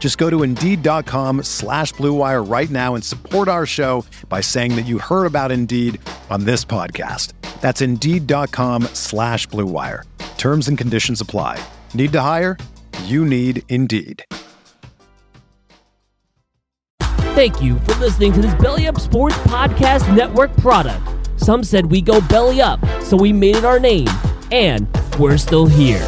Just go to Indeed.com slash BlueWire right now and support our show by saying that you heard about Indeed on this podcast. That's Indeed.com slash BlueWire. Terms and conditions apply. Need to hire? You need Indeed. Thank you for listening to this Belly Up Sports Podcast Network product. Some said we go belly up, so we made it our name, and we're still here.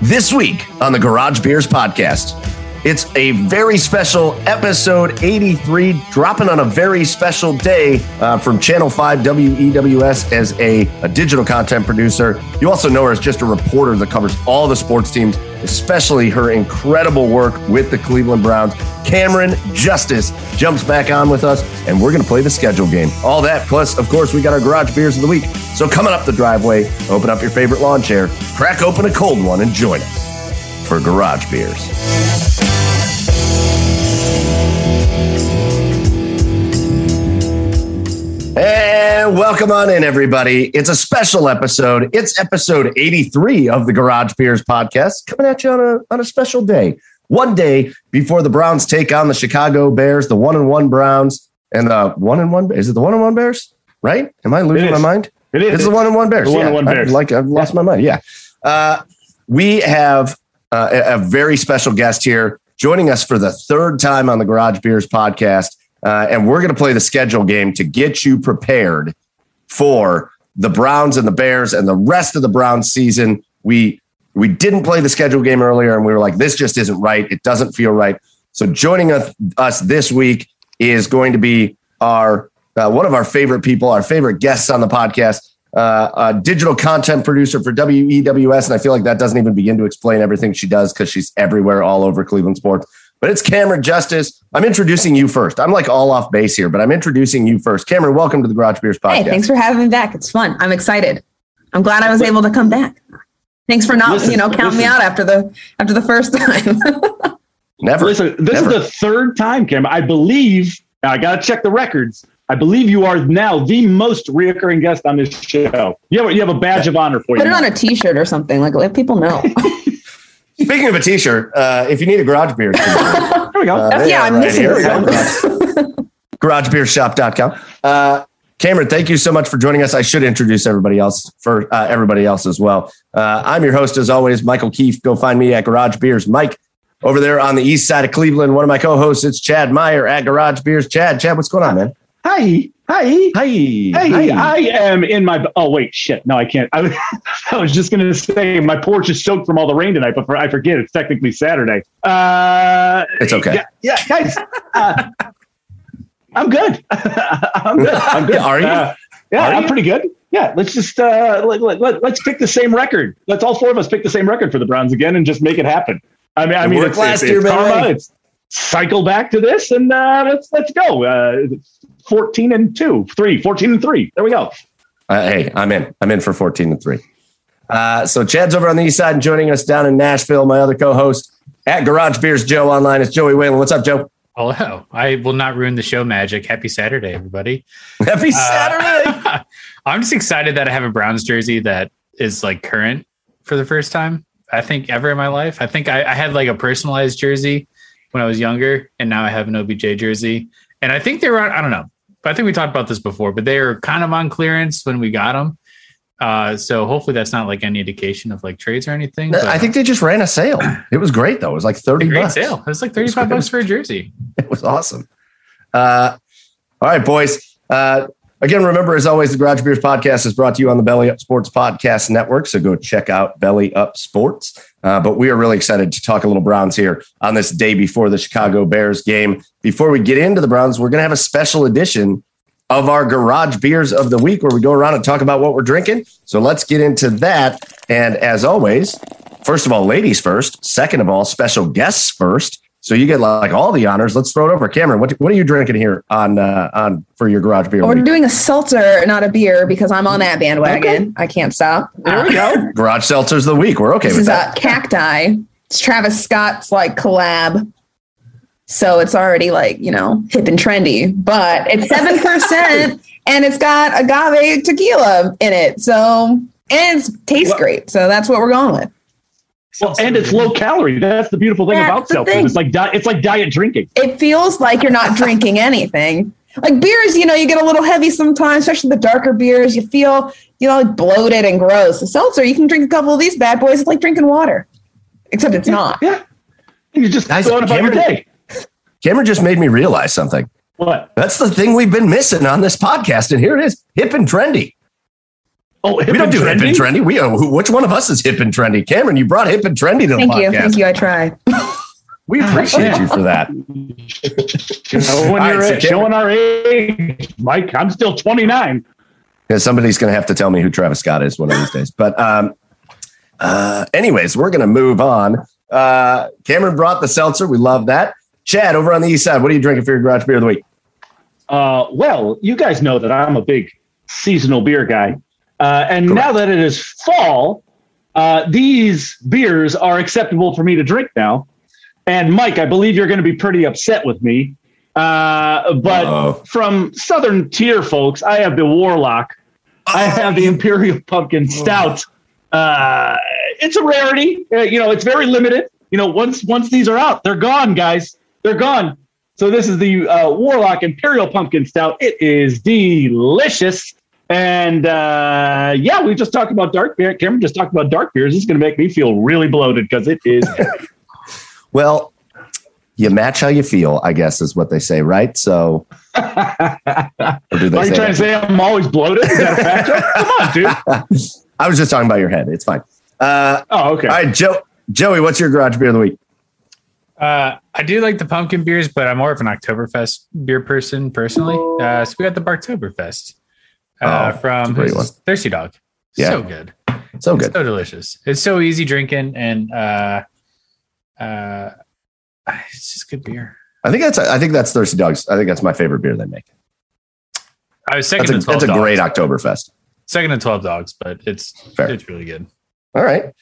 This week on the Garage Beers podcast, it's a very special episode 83, dropping on a very special day uh, from Channel 5 WEWS as a, a digital content producer. You also know her as just a reporter that covers all the sports teams, especially her incredible work with the Cleveland Browns. Camryn Justice jumps back on with us, and we're going to play the schedule game. All that, plus, of course, we got our garage beers of the week. So coming up the driveway, open up your favorite lawn chair, crack open a cold one, and join us for garage beers. And welcome on in, everybody. It's a special episode. It's episode 83 of the Garage Beers podcast, coming at you on a, on a special day. One day before the Browns take on the Chicago Bears, the one and one Browns, and the one and one. Is it the one and one Bears? Right? Am I losing my mind? It is. It's the one and one Bears. The one and Yeah, one I- Bears. like I've lost my mind. Yeah. Uh, we have uh, a very special guest here joining us for the third time on the Garage Beers podcast. Uh, and we're going to play the schedule game to get you prepared for the Browns and the Bears and the rest of the Browns season. We we didn't play the schedule game earlier, and we were like, this just isn't right. It doesn't feel right. So joining us, us this week is going to be our uh, one of our favorite people, our favorite guests on the podcast, uh, a digital content producer for WEWS, and I feel like that doesn't even begin to explain everything she does because she's everywhere, all over Cleveland sports. But it's Camryn Justice. I'm introducing you first. I'm like all off base here, but I'm introducing you first. Camryn, welcome to the Garage Beers podcast. Hey, thanks for having me back. It's fun. I'm excited. I'm glad I was able to come back. Thanks for not, Listen, you know, counting me out after the after the first time. Never. Listen, this Never. is the third time, Cam. I believe I got to check the records. I believe you are now the most reoccurring guest on this show. You have, you have a badge of honor for Put you. Put it on a T-shirt or something. Like let people know. Speaking of a t-shirt, uh, if you need a Garage beer, t-shirt, There we go. Uh, yeah, I'm right missing here. some. garagebeershop.com. Uh, Camryn, thank you so much for joining us. I should introduce everybody else for uh, everybody else as well. Uh, I'm your host, as always, Michael Keefe. Go find me at Garage Beers. Mike over there on the east side of Cleveland. One of my co-hosts, it's Chad Meyer at Garage Beers. Chad, Chad, what's going on, man? Hi. Hi. Hi. Hey, I am in my. Oh wait, shit! No, I can't. I, was- I was just gonna say my porch is soaked from all the rain tonight, but I forget it's technically Saturday. Uh, It's okay. Yeah, yeah guys, uh, I'm good. I'm good. I'm good. Are you? Uh, yeah, Are I'm you? pretty good. Yeah, let's just uh, let, let, let, us pick the same record. Let's all four of us pick the same record for the Browns again and just make it happen. I mean, I mean, it's, last it's, year, it's karma. It's cycle back to this and uh, let's let's go. Uh, 14 and 2, 3, 14 and 3. There we go. Uh, hey, I'm in. I'm in for 14 and 3. Uh, so Chad's over on the east side and joining us down in Nashville. My other co-host at Garage Beers, Joe online. It's Joey Whalen. What's up, Joe? Hello. I will not ruin the show magic. Happy Saturday, everybody. Happy Uh, Saturday. I'm just excited that I have a Browns jersey that is like current for the first time, I think, ever in my life. I think I, I had like a personalized jersey when I was younger, and now I have an OBJ jersey. And I think they were on, I don't know, but I think we talked about this before, but they were kind of on clearance when we got them. Uh, so hopefully that's not like any indication of like trades or anything. but I think they just ran a sale. It was great though. It was like 30 great bucks. sale. It was like 35 bucks for a jersey. It was awesome. Uh, All right, boys. Uh, again, remember, as always, the Garage Beers podcast is brought to you on the Belly Up Sports Podcast Network. So go check out Belly Up Sports. Uh, but we are really excited to talk a little Browns here on this day before the Chicago Bears game. Before we get into the Browns, we're going to have a special edition of our Garage Beers of the Week where we go around and talk about what we're drinking. So let's get into that. And as always, first of all, ladies first. Second of all, special guests first. So you get like all the honors. Let's throw it over, Camryn. What what are you drinking here on uh, on for your garage beer? We're week? doing a seltzer, not a beer, because I'm on that bandwagon. I can't stop. There we go. garage seltzers of the week. We're okay This with is that. a cacti. It's Travis Scott's like collab. So it's already like, you know, hip and trendy, but it's 7% and it's got agave tequila in it. So, and it tastes Well- great. So that's what we're going with. Well, and it's low calorie. That's the beautiful thing That's about the seltzer. thing. It's like di- it's like diet drinking. It feels like you're not drinking anything. Like beers, you know, you get a little heavy sometimes, especially the darker beers. You feel, you know, like bloated and gross. The seltzer, you can drink a couple of these bad boys. It's like drinking water, except it's not. Yeah, you just Guys, going about your day. Camryn just made me realize something. What? That's the thing we've been missing on this podcast, and here it is: hip and trendy. Oh, hip we don't and do hip and trendy? trendy. We uh, who, which one of us is hip and trendy? Camryn, you brought hip and trendy to the Thank podcast. you. Thank you. I try. We appreciate you for that. Showing, All right, your so showing our age, Mike. I'm still 29. Yeah, somebody's going to have to tell me who Travis Scott is one of these days. But, um, uh, anyways, we're going to move on. Uh, Camryn brought the seltzer. We love that. Chad, over on the east side, what are you drinking for your garage beer of the week? Uh, well, you guys know that I'm a big seasonal beer guy. Uh, and Correct. now that it is fall, uh, these beers are acceptable for me to drink now. And Mike, I believe you're going to be pretty upset with me. Uh, but Uh-oh. from Southern Tier folks, I have the Warlock. I have the Imperial Pumpkin Stout. Uh, it's a rarity. Uh, you know, it's very limited. You know, once once these are out, they're gone, guys. They're gone. So this is the uh, Warlock Imperial Pumpkin Stout. It is delicious. And uh, yeah, we just talked about dark beer. Camryn just talked about dark beers. This is going to make me feel really bloated because it is. Well, you match how you feel, I guess, is what they say, right? So, or do they Are you say trying that? to say I'm always bloated? Is that a factor? Come on, dude. I was just talking about your head. It's fine. Uh, Oh, okay. all right, Joe, Joey, what's your garage beer of the week? Uh, I do like the pumpkin beers, but I'm more of an Oktoberfest beer person personally. Uh, so we got the Barktoberfest uh, Oh, from great who's one. this? Thirsty Dog. Yeah. So good. So It's good. so delicious. It's so easy drinking and uh, uh, it's just good beer. I think that's I think that's Thirsty Dogs. I think that's my favorite beer they make. I was second That's a, to 12 that's a great Oktoberfest. Second to 12 dogs, but it's Fair. it's really good. All right.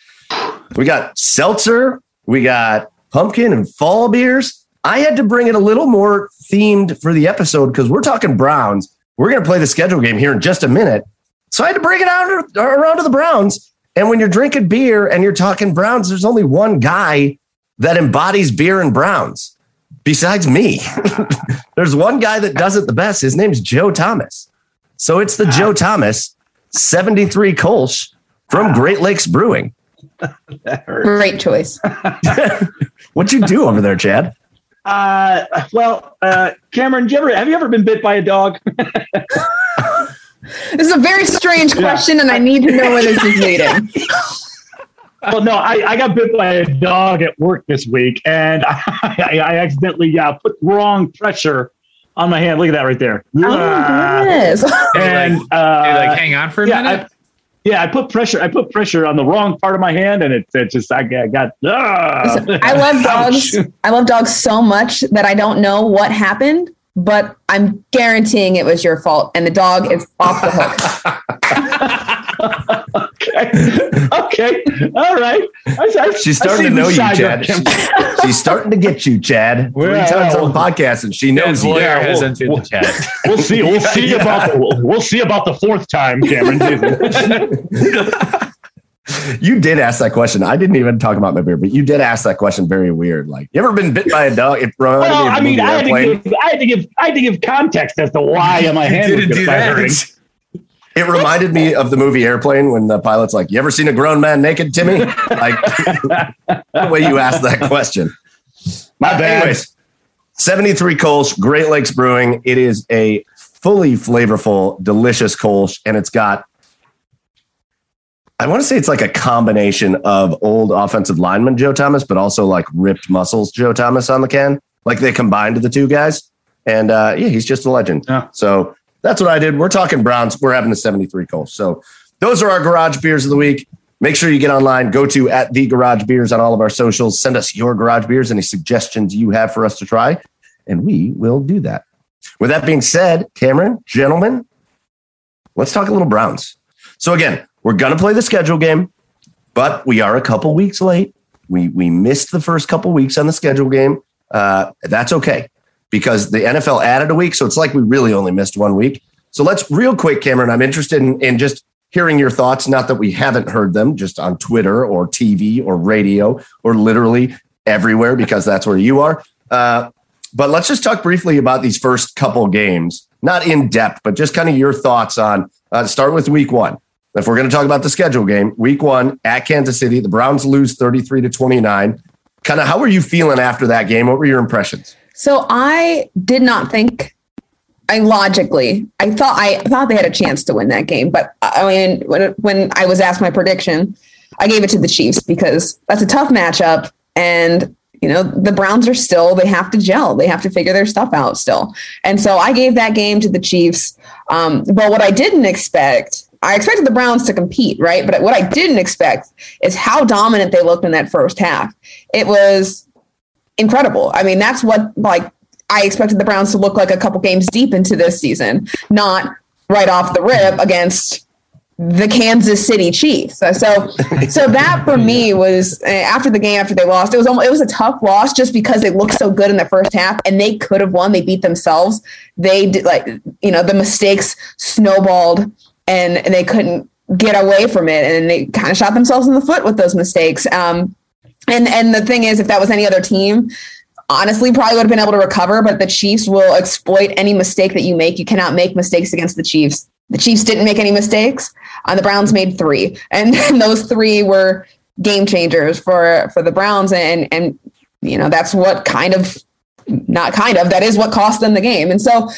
We got seltzer, we got pumpkin and fall beers. I had to bring it a little more themed for the episode because we're talking Browns. We're going to play the schedule game here in just a minute. So I had to bring it out around to the Browns. And when you're drinking beer and you're talking Browns, there's only one guy that embodies beer and Browns besides me. there's one guy that does it the best. His name's Joe Thomas. So it's the Joe Thomas 73 Kolsch from Great Lakes Brewing. Great choice. What'd you do over there, Chad? Uh, well, uh, Camryn, you ever, have you ever been bit by a dog? This is a very strange question, and I need to know where this is leading. well, no, I, I got bit by a dog at work this week, and I, I accidentally uh, put wrong pressure on my hand. Look at that right there. Oh, Ah. goodness. and uh, like hang on for a yeah, minute. I, yeah, I put pressure. I put pressure on the wrong part of my hand, and it, it just I got. got ah. I love dogs. I love dogs so much that I don't know what happened, but I'm guaranteeing it was your fault, and the dog is off the hook. okay. okay, all right. I, I, She's starting to know you, Chad. of. She's starting to get you, Chad. Three Well, times on the podcast, and she knows you. lawyer yeah, has well, entered well, the chat. We'll see. We'll see Yeah. about the, we'll, we'll see about the fourth time, Camryn. You did ask that question. I didn't even talk about my beer, but you did ask that question very weird. Like, you ever been bit by a dog? It reminded well, me I mean, I had, to give, I had to give, I had to give context as to why my hand was Didn't do gonna start that. It reminded me of the movie Airplane when the pilot's like, "You ever seen a grown man naked, Timmy?" Like the way you asked that question. My bad. Anyways, 73 Kolsch, Great Lakes Brewing. It is a fully flavorful, delicious Kolsch, and it's got I want to say it's like a combination of old offensive lineman Joe Thomas, but also like ripped muscles Joe Thomas on the can. Like they combined the two guys. And uh, yeah, he's just a legend. Yeah. So that's what I did. We're talking Browns. We're having the 73 Kolsch. So those are our garage beers of the week. Make sure you get online. Go to at the garage beers on all of our socials. Send us your garage beers, any suggestions you have for us to try, and we will do that. With that being said, Camryn, gentlemen, let's talk a little Browns. So again, we're gonna play the schedule game, but we are a couple weeks late. We we missed the first couple weeks on the schedule game. Uh, that's okay because the NFL added a week, so it's like we really only missed one week. So let's real quick, Camryn. I'm interested in, in just hearing your thoughts. Not that we haven't heard them, just on Twitter or TV or radio or literally everywhere because that's where you are. Uh, but let's just talk briefly about these first couple games, not in depth, but just kind of your thoughts on. Uh, start with Week One. If we're going to talk about the schedule game, Week One at Kansas City, the Browns lose 33 to 29. Kind of, how were you feeling after that game? What were your impressions? So I did not think I logically, I thought I thought they had a chance to win that game, but I mean, when when I was asked my prediction, I gave it to the Chiefs because that's a tough matchup, and you know the Browns are still they have to gel, they have to figure their stuff out still, and so I gave that game to the Chiefs. Um, but what I didn't expect, I expected the Browns to compete, right? But what I didn't expect is how dominant they looked in that first half. It was incredible. I mean, that's what like I expected the Browns to look like a couple games deep into this season, not right off the rip against the Kansas City Chiefs. So, so that for me was eh, after the game after they lost. It was almost, it was a tough loss just because they looked so good in the first half and they could have won. They beat themselves. They did like you know the mistakes snowballed and, and they couldn't get away from it and they kind of shot themselves in the foot with those mistakes. Um, and and the thing is, if that was any other team, honestly probably would have been able to recover, but the Chiefs will exploit any mistake that you make. You cannot make mistakes against the Chiefs. The Chiefs didn't make any mistakes. and the Browns made three, and, and those three were game changers for for the Browns. And and you know that's what kind of not kind of that is what cost them the game. And so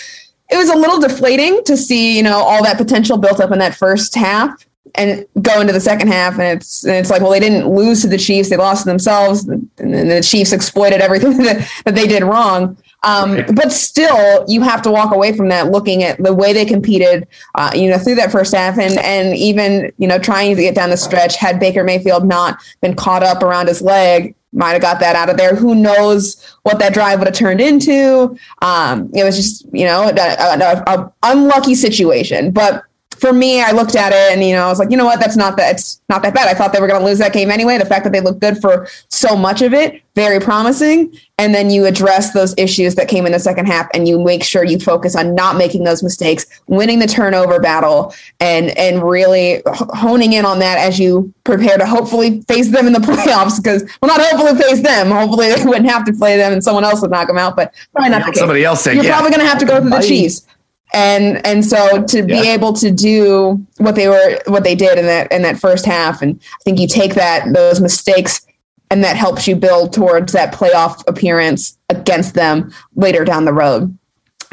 it was a little deflating to see you know all that potential built up in that first half and go into the second half and it's and it's like well they didn't lose to the chiefs they lost to themselves and the chiefs exploited everything that, that they did wrong um, but still you have to walk away from that looking at the way they competed uh, you know through that first half and and even you know trying to get down the stretch had baker mayfield not been caught up around his leg might have got that out of there. Who knows what that drive would have turned into? Um, it was just, you know, a, a, a unlucky situation. But for me, I looked at it and you know I was like, you know what, that's not that it's not that bad. I thought they were going to lose that game anyway. The fact that they looked good for so much of it, very promising. And then you address those issues that came in the second half, and you make sure you focus on not making those mistakes, winning the turnover battle, and and really honing in on that as you prepare to hopefully face them in the playoffs. Because well, not hopefully face them. Hopefully they wouldn't have to play them, and someone else would knock them out. But probably not. Somebody else. Said, You're yeah. probably going to have to go through the Chiefs and and so to be able to do what they were what they did in that in that first half and i think you take that those mistakes and that helps you build towards that playoff appearance against them later down the road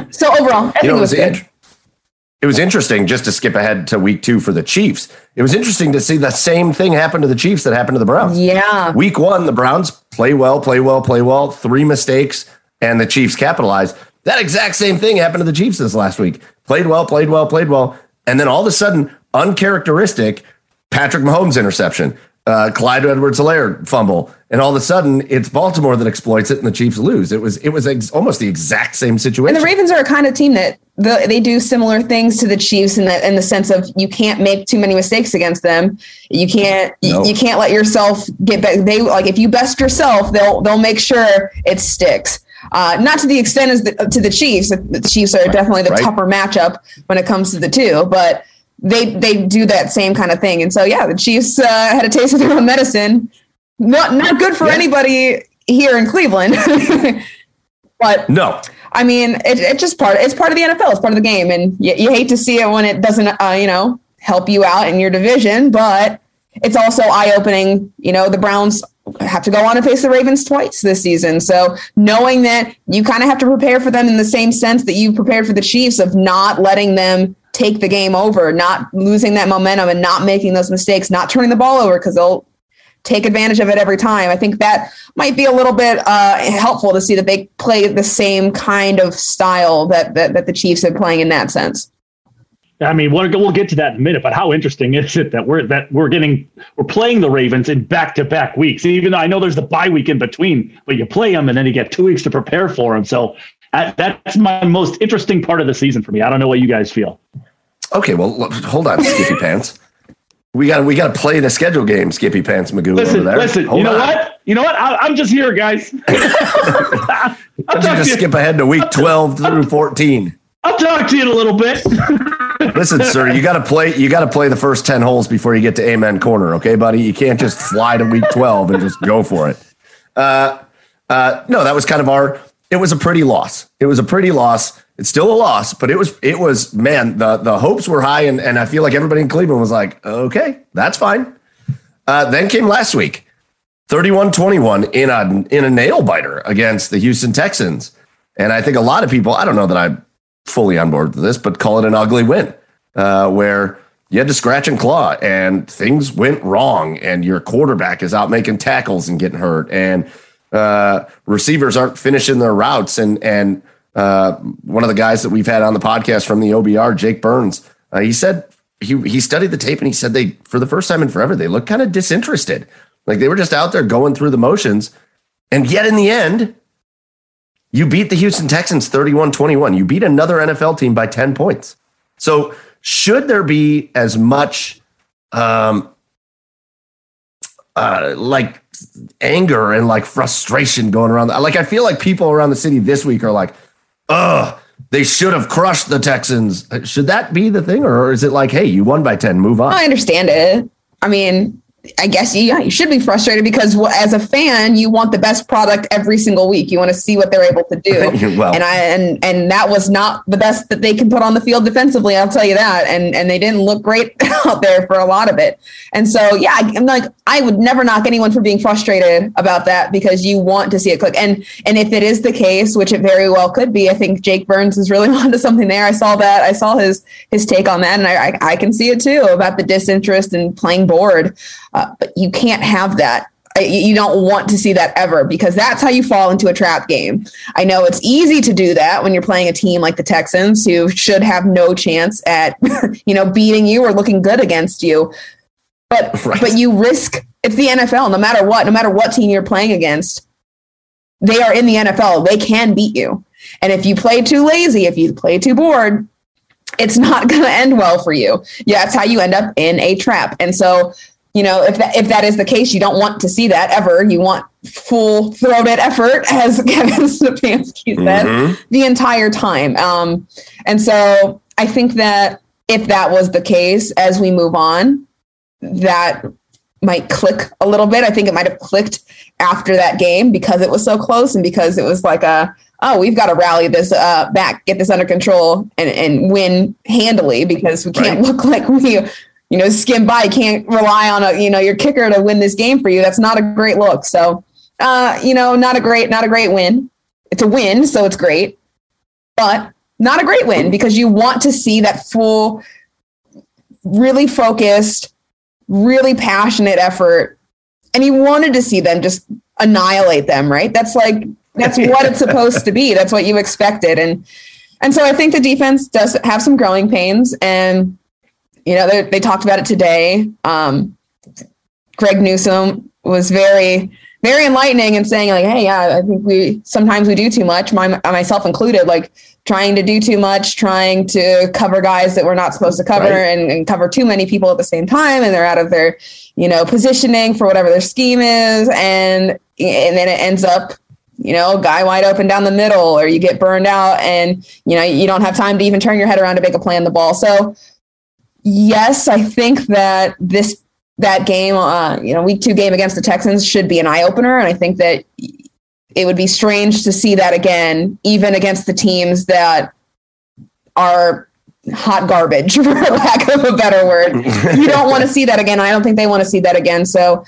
so overall i think You know, it was good int- it was interesting just to skip ahead to week two for the Chiefs. It was interesting to see the same thing happen to the Chiefs that happened to the Browns. yeah Week one, the Browns play well, play well, play well, three mistakes, and the Chiefs capitalize. That exact same thing happened to the Chiefs this last week. Played well, played well, played well. And then all of a sudden, uncharacteristic Patrick Mahomes interception, uh, Clyde Edwards Helaire fumble. And all of a sudden, it's Baltimore that exploits it and the Chiefs lose. It was it was ex- almost the exact same situation. and the ravens are a kind of team that the, they do similar things to the chiefs in that in the sense of you can't make too many mistakes against them you can't you- you, can't let yourself get back they like if you best yourself they'll they'll make sure it sticks uh, not to the extent as the, to the Chiefs. The Chiefs are definitely the Right. tougher matchup when it comes to the two, but they they do that same kind of thing. And so yeah, the Chiefs uh, had a taste of their own medicine. Not not good for Yeah. anybody here in Cleveland, but no, I mean, it, it's just part. It's part of the NFL. It's part of the game, and you, you hate to see it when it doesn't, uh, you know, help you out in your division. But it's also eye opening. You know, the Browns have to go on and face the Ravens twice this season. So knowing that you kind of have to prepare for them in the same sense that you prepared for the Chiefs of not letting them take the game over, not losing that momentum and not making those mistakes, not turning the ball over because they'll take advantage of it every time. I think that might be a little bit uh, helpful to see that they play the same kind of style that, that, that the Chiefs are playing in that sense. I mean, we'll, we'll get to that in a minute, but how interesting is it that we're that we're getting we're playing the Ravens in back to back weeks? Even though I know there's the bye week in between, but you play them and then you get two weeks to prepare for them. So uh, that's my most interesting part of the season for me. I don't know what you guys feel. Okay, well, hold on, Skippy Pants. We got we got to play the schedule game, Skippy Pants Magoo listen, over there. Listen, Hold you know on. what? You know what? I, am just here, guys. I'll, Why don't talk you just to skip ahead to week 12 through 14. I'll talk to you in a little bit. Listen, sir, you got to play. You got to play the first ten holes before you get to Amen Corner, okay, buddy? You can't just fly to week twelve and just go for it. Uh, uh, no, that was kind of our. It was a pretty loss. It was a pretty loss. It's still a loss, but it was. It was man. The the hopes were high, and and I feel like everybody in Cleveland was like, okay, that's fine. Uh, then came last week, 31-21 in a in a nail biter against the Houston Texans, and I think a lot of people. I don't know that I'm fully on board with this, but call it an ugly win uh, where you had to scratch and claw and things went wrong and your quarterback is out making tackles and getting hurt and uh, receivers aren't finishing their routes and and uh, one of the guys that we've had on the podcast from the OBR, Jake Burns, uh, he said he he studied the tape and he said they for the first time in forever they looked kind of disinterested, like they were just out there going through the motions, and yet in the end. You beat the Houston Texans 31 21. You beat another NFL team by 10 points. So, should there be as much um, uh, like anger and like frustration going around? Like, I feel like people around the city this week are like, ugh, they should have crushed the Texans. Should that be the thing? Or is it like, hey, you won by 10, move on? I understand it. I mean, I guess yeah, you should be frustrated because as a fan, you want the best product every single week. You want to see what they're able to do. Well- and I and and that was not the best that they can put on the field defensively. I'll tell you that. And and they didn't look great out there for a lot of it. And so yeah, I- I'm like I would never knock anyone for being frustrated about that because you want to see it click. And and if it is the case, which it very well could be, I think Jake Burns is really onto something there. I saw that. I saw his his take on that, and I I, I can see it too about the disinterest and playing bored. Uh, but you can't have that. You don't want to see that ever because that's how you fall into a trap game. I know it's easy to do that when you're playing a team like the Texans, who should have no chance at, you know, beating you or looking good against you. But Right. but you risk it's the NFL. No matter what, no matter what team you're playing against, they are in the NFL. They can beat you. And if you play too lazy, if you play too bored, it's not going to end well for you. Yeah, that's how you end up in a trap. And so, you know, if that, if that is the case, you don't want to see that ever. You want full throated effort, as Kevin Stefanski said, Mhm. the entire time. Um, and so I think that if that was the case, as we move on, that might click a little bit. I think it might have clicked after that game because it was so close and because it was like a oh we've got to rally this uh, back, get this under control, and and win handily because we can't Right. look like we you know skim by. Can't rely on a you know your kicker to win this game for you. That's not a great look. So uh, you know not a great not a great win. It's a win, so it's great, but not a great win because you want to see that full, really focused really passionate effort and he wanted to see them just annihilate them right that's like that's what it's supposed to be that's what you expected and and so i think the defense does have some growing pains and you know they, they talked about it today um greg newsome was very very enlightening and saying like hey yeah i think we sometimes we do too much my, myself included like trying to do too much trying to cover guys that we're not supposed to cover Right. and, and cover too many people at the same time and they're out of their you know positioning for whatever their scheme is and and then it ends up you know guy wide open down the middle or you get burned out and you know you don't have time to even turn your head around to make a play on the ball so yes i think that this that game uh, you know week two game against the texans should be an eye-opener and i think that it would be strange to see that again even against the teams that are hot garbage for lack of a better word. You don't want to see that again. I don't think they want to see that again. So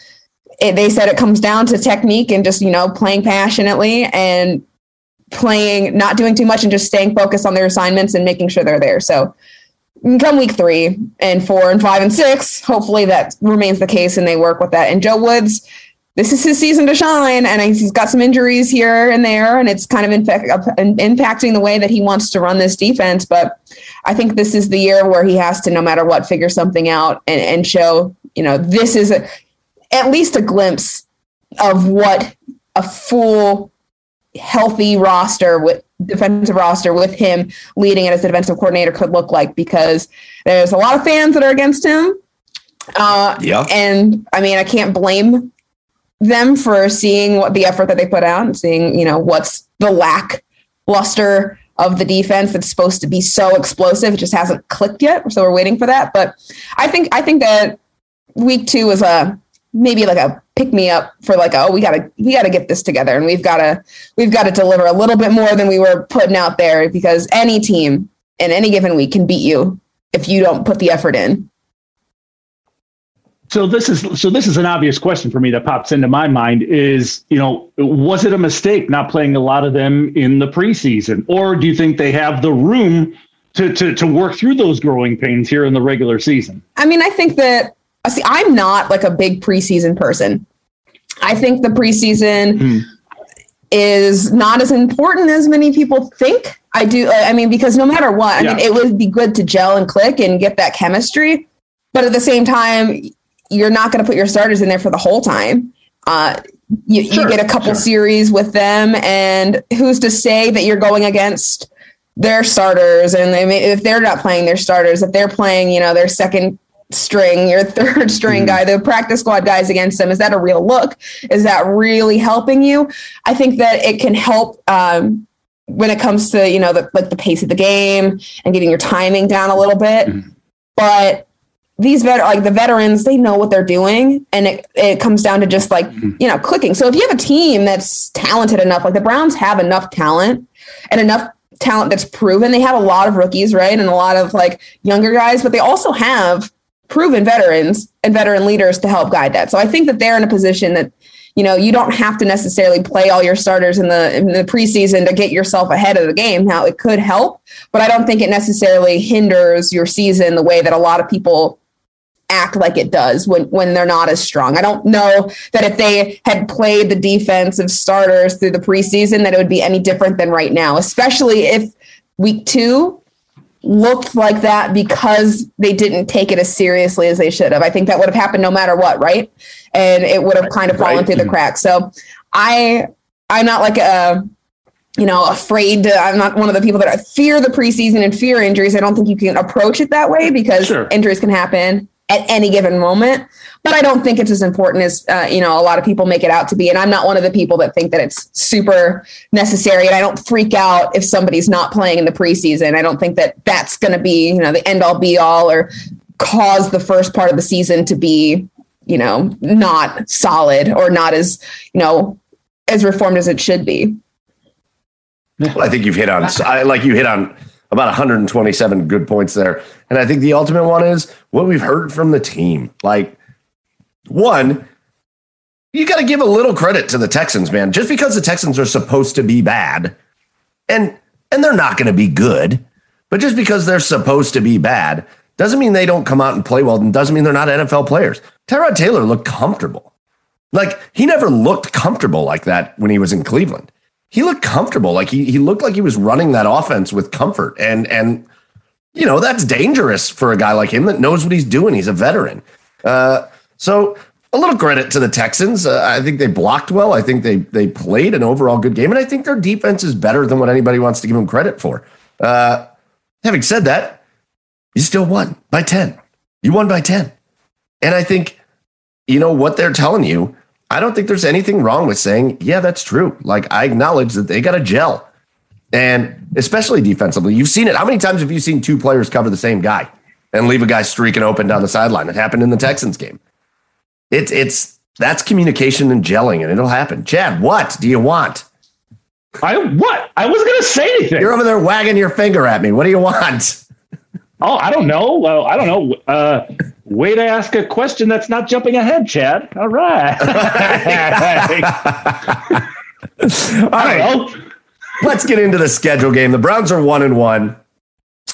it, they said it comes down to technique and just you know playing passionately and playing not doing too much and just staying focused on their assignments and making sure they're there. So come week three and four and five and six hopefully that remains the case and they work with that. And joe woods this is his season to shine and he's got some injuries here and there and it's kind of impacting the way that he wants to run this defense. But i think this is the year where he has to no matter what figure something out and, and show you know this is a, at least a glimpse of what a full healthy roster with defensive roster with him leading it as the defensive coordinator could look like because there's a lot of fans that are against him uh, yeah. And I mean, I can't blame them for seeing what the effort that they put out and seeing, you know, what's the lack luster of the defense that's supposed to be so explosive. It just hasn't clicked yet. So we're waiting for that. But I think I think that week two is a maybe like a pick me up for like oh we gotta we gotta get this together and we've gotta we've got to deliver a little bit more than we were putting out there because any team in any given week can beat you if you don't put the effort in so this is so this is an obvious question for me that pops into my mind is you know was it a mistake not playing a lot of them in the preseason or do you think they have the room to to to work through those growing pains here in the regular season? I mean, I think that see I'm not like a big preseason person. I think the preseason mm. is not as important as many people think. I do I mean because no matter what, I yeah. mean it would be good to gel and click and get that chemistry, but at the same time you're not going to put your starters in there for the whole time. Uh, you, sure, you, get a couple sure. series with them, and who's to say that you're going against their starters? And they may, if they're not playing their starters, if they're playing, you know, their second string, your third string mm. guy, the practice squad guys against them, is that a real look? Is that really helping you? I think that it can help. Um, when it comes to you know the, like the pace of the game and getting your timing down a little bit, mm. but these vet like the veterans they know what they're doing and it, it comes down to just like mm-hmm. you know clicking so if you have a team that's talented enough like the browns have enough talent and enough talent that's proven they have a lot of rookies right and a lot of like younger guys but they also have proven veterans and veteran leaders to help guide that so i think that they're in a position that you know you don't have to necessarily play all your starters in the in the preseason to get yourself ahead of the game now it could help but i don't think it necessarily hinders your season the way that a lot of people act like it does when when they're not as strong. I don't know that if they had played the defensive starters through the preseason that it would be any different than right now, especially if week 2 looked like that because they didn't take it as seriously as they should have. I think that would have happened no matter what, right? And it would have kind of fallen right. through the mm-hmm. cracks. So I I'm not like a you know, afraid to, I'm not one of the people that fear the preseason and fear injuries. I don't think you can approach it that way because sure. injuries can happen at any given moment. But I don't think it's as important as uh, you know a lot of people make it out to be. And I'm not one of the people that think that it's super necessary. And I don't freak out if somebody's not playing in the preseason. I don't think that that's going to be you know the end all be all or cause the first part of the season to be you know not solid or not as you know as reformed as it should be. Well, I think you've hit on I, like you hit on about 127 good points there. And I think the ultimate one is what we've heard from the team. Like, one, you got to give a little credit to the Texans, man. Just because the Texans are supposed to be bad, and and they're not going to be good, but just because they're supposed to be bad doesn't mean they don't come out and play well, and doesn't mean they're not NFL players. Tyrod Taylor looked comfortable. Like he never looked comfortable like that when he was in Cleveland he looked comfortable. Like he he looked like he was running that offense with comfort. And and you know, that's dangerous for a guy like him that knows what he's doing. He's a veteran. Uh, so a little credit to the Texans. Uh, I think they blocked well. I think they they played an overall good game, and I think their defense is better than what anybody wants to give them credit for. Uh, having said that, you still won by ten. You won by ten, and I think you know what they're telling you I don't think there's anything wrong with saying, yeah, that's true. Like I acknowledge that they got a gel. And especially defensively, you've seen it. How many times have you seen two players cover the same guy and leave a guy streaking open down the sideline? It happened in the Texans game. It's it's that's communication and gelling, and it'll happen. Chad, what do you want? I what? I wasn't gonna say anything. You're over there wagging your finger at me. What do you want? Oh, I don't know. Well, I don't know. Uh, Way to ask a question that's not jumping ahead, Chad. All right. All right. Let's get into the schedule game. The Browns are one and one.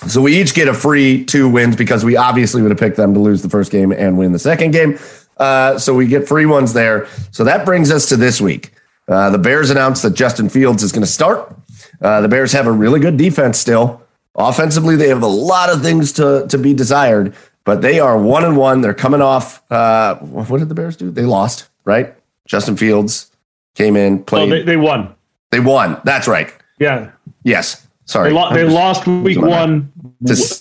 So we each get a free two wins because we obviously would have picked them to lose the first game and win the second game. Uh, so we get free ones there. So that brings us to this week. Uh, the Bears announced that Justin Fields is going to start. Uh, the Bears have a really good defense still. Offensively, they have a lot of things to, to be desired, but they are one and one. They're coming off. Uh, what did the Bears do? They lost, right? Justin Fields came in, oh, they, they won. they won. That's right. Yeah. Yes. Sorry. They, lo- they lost week one.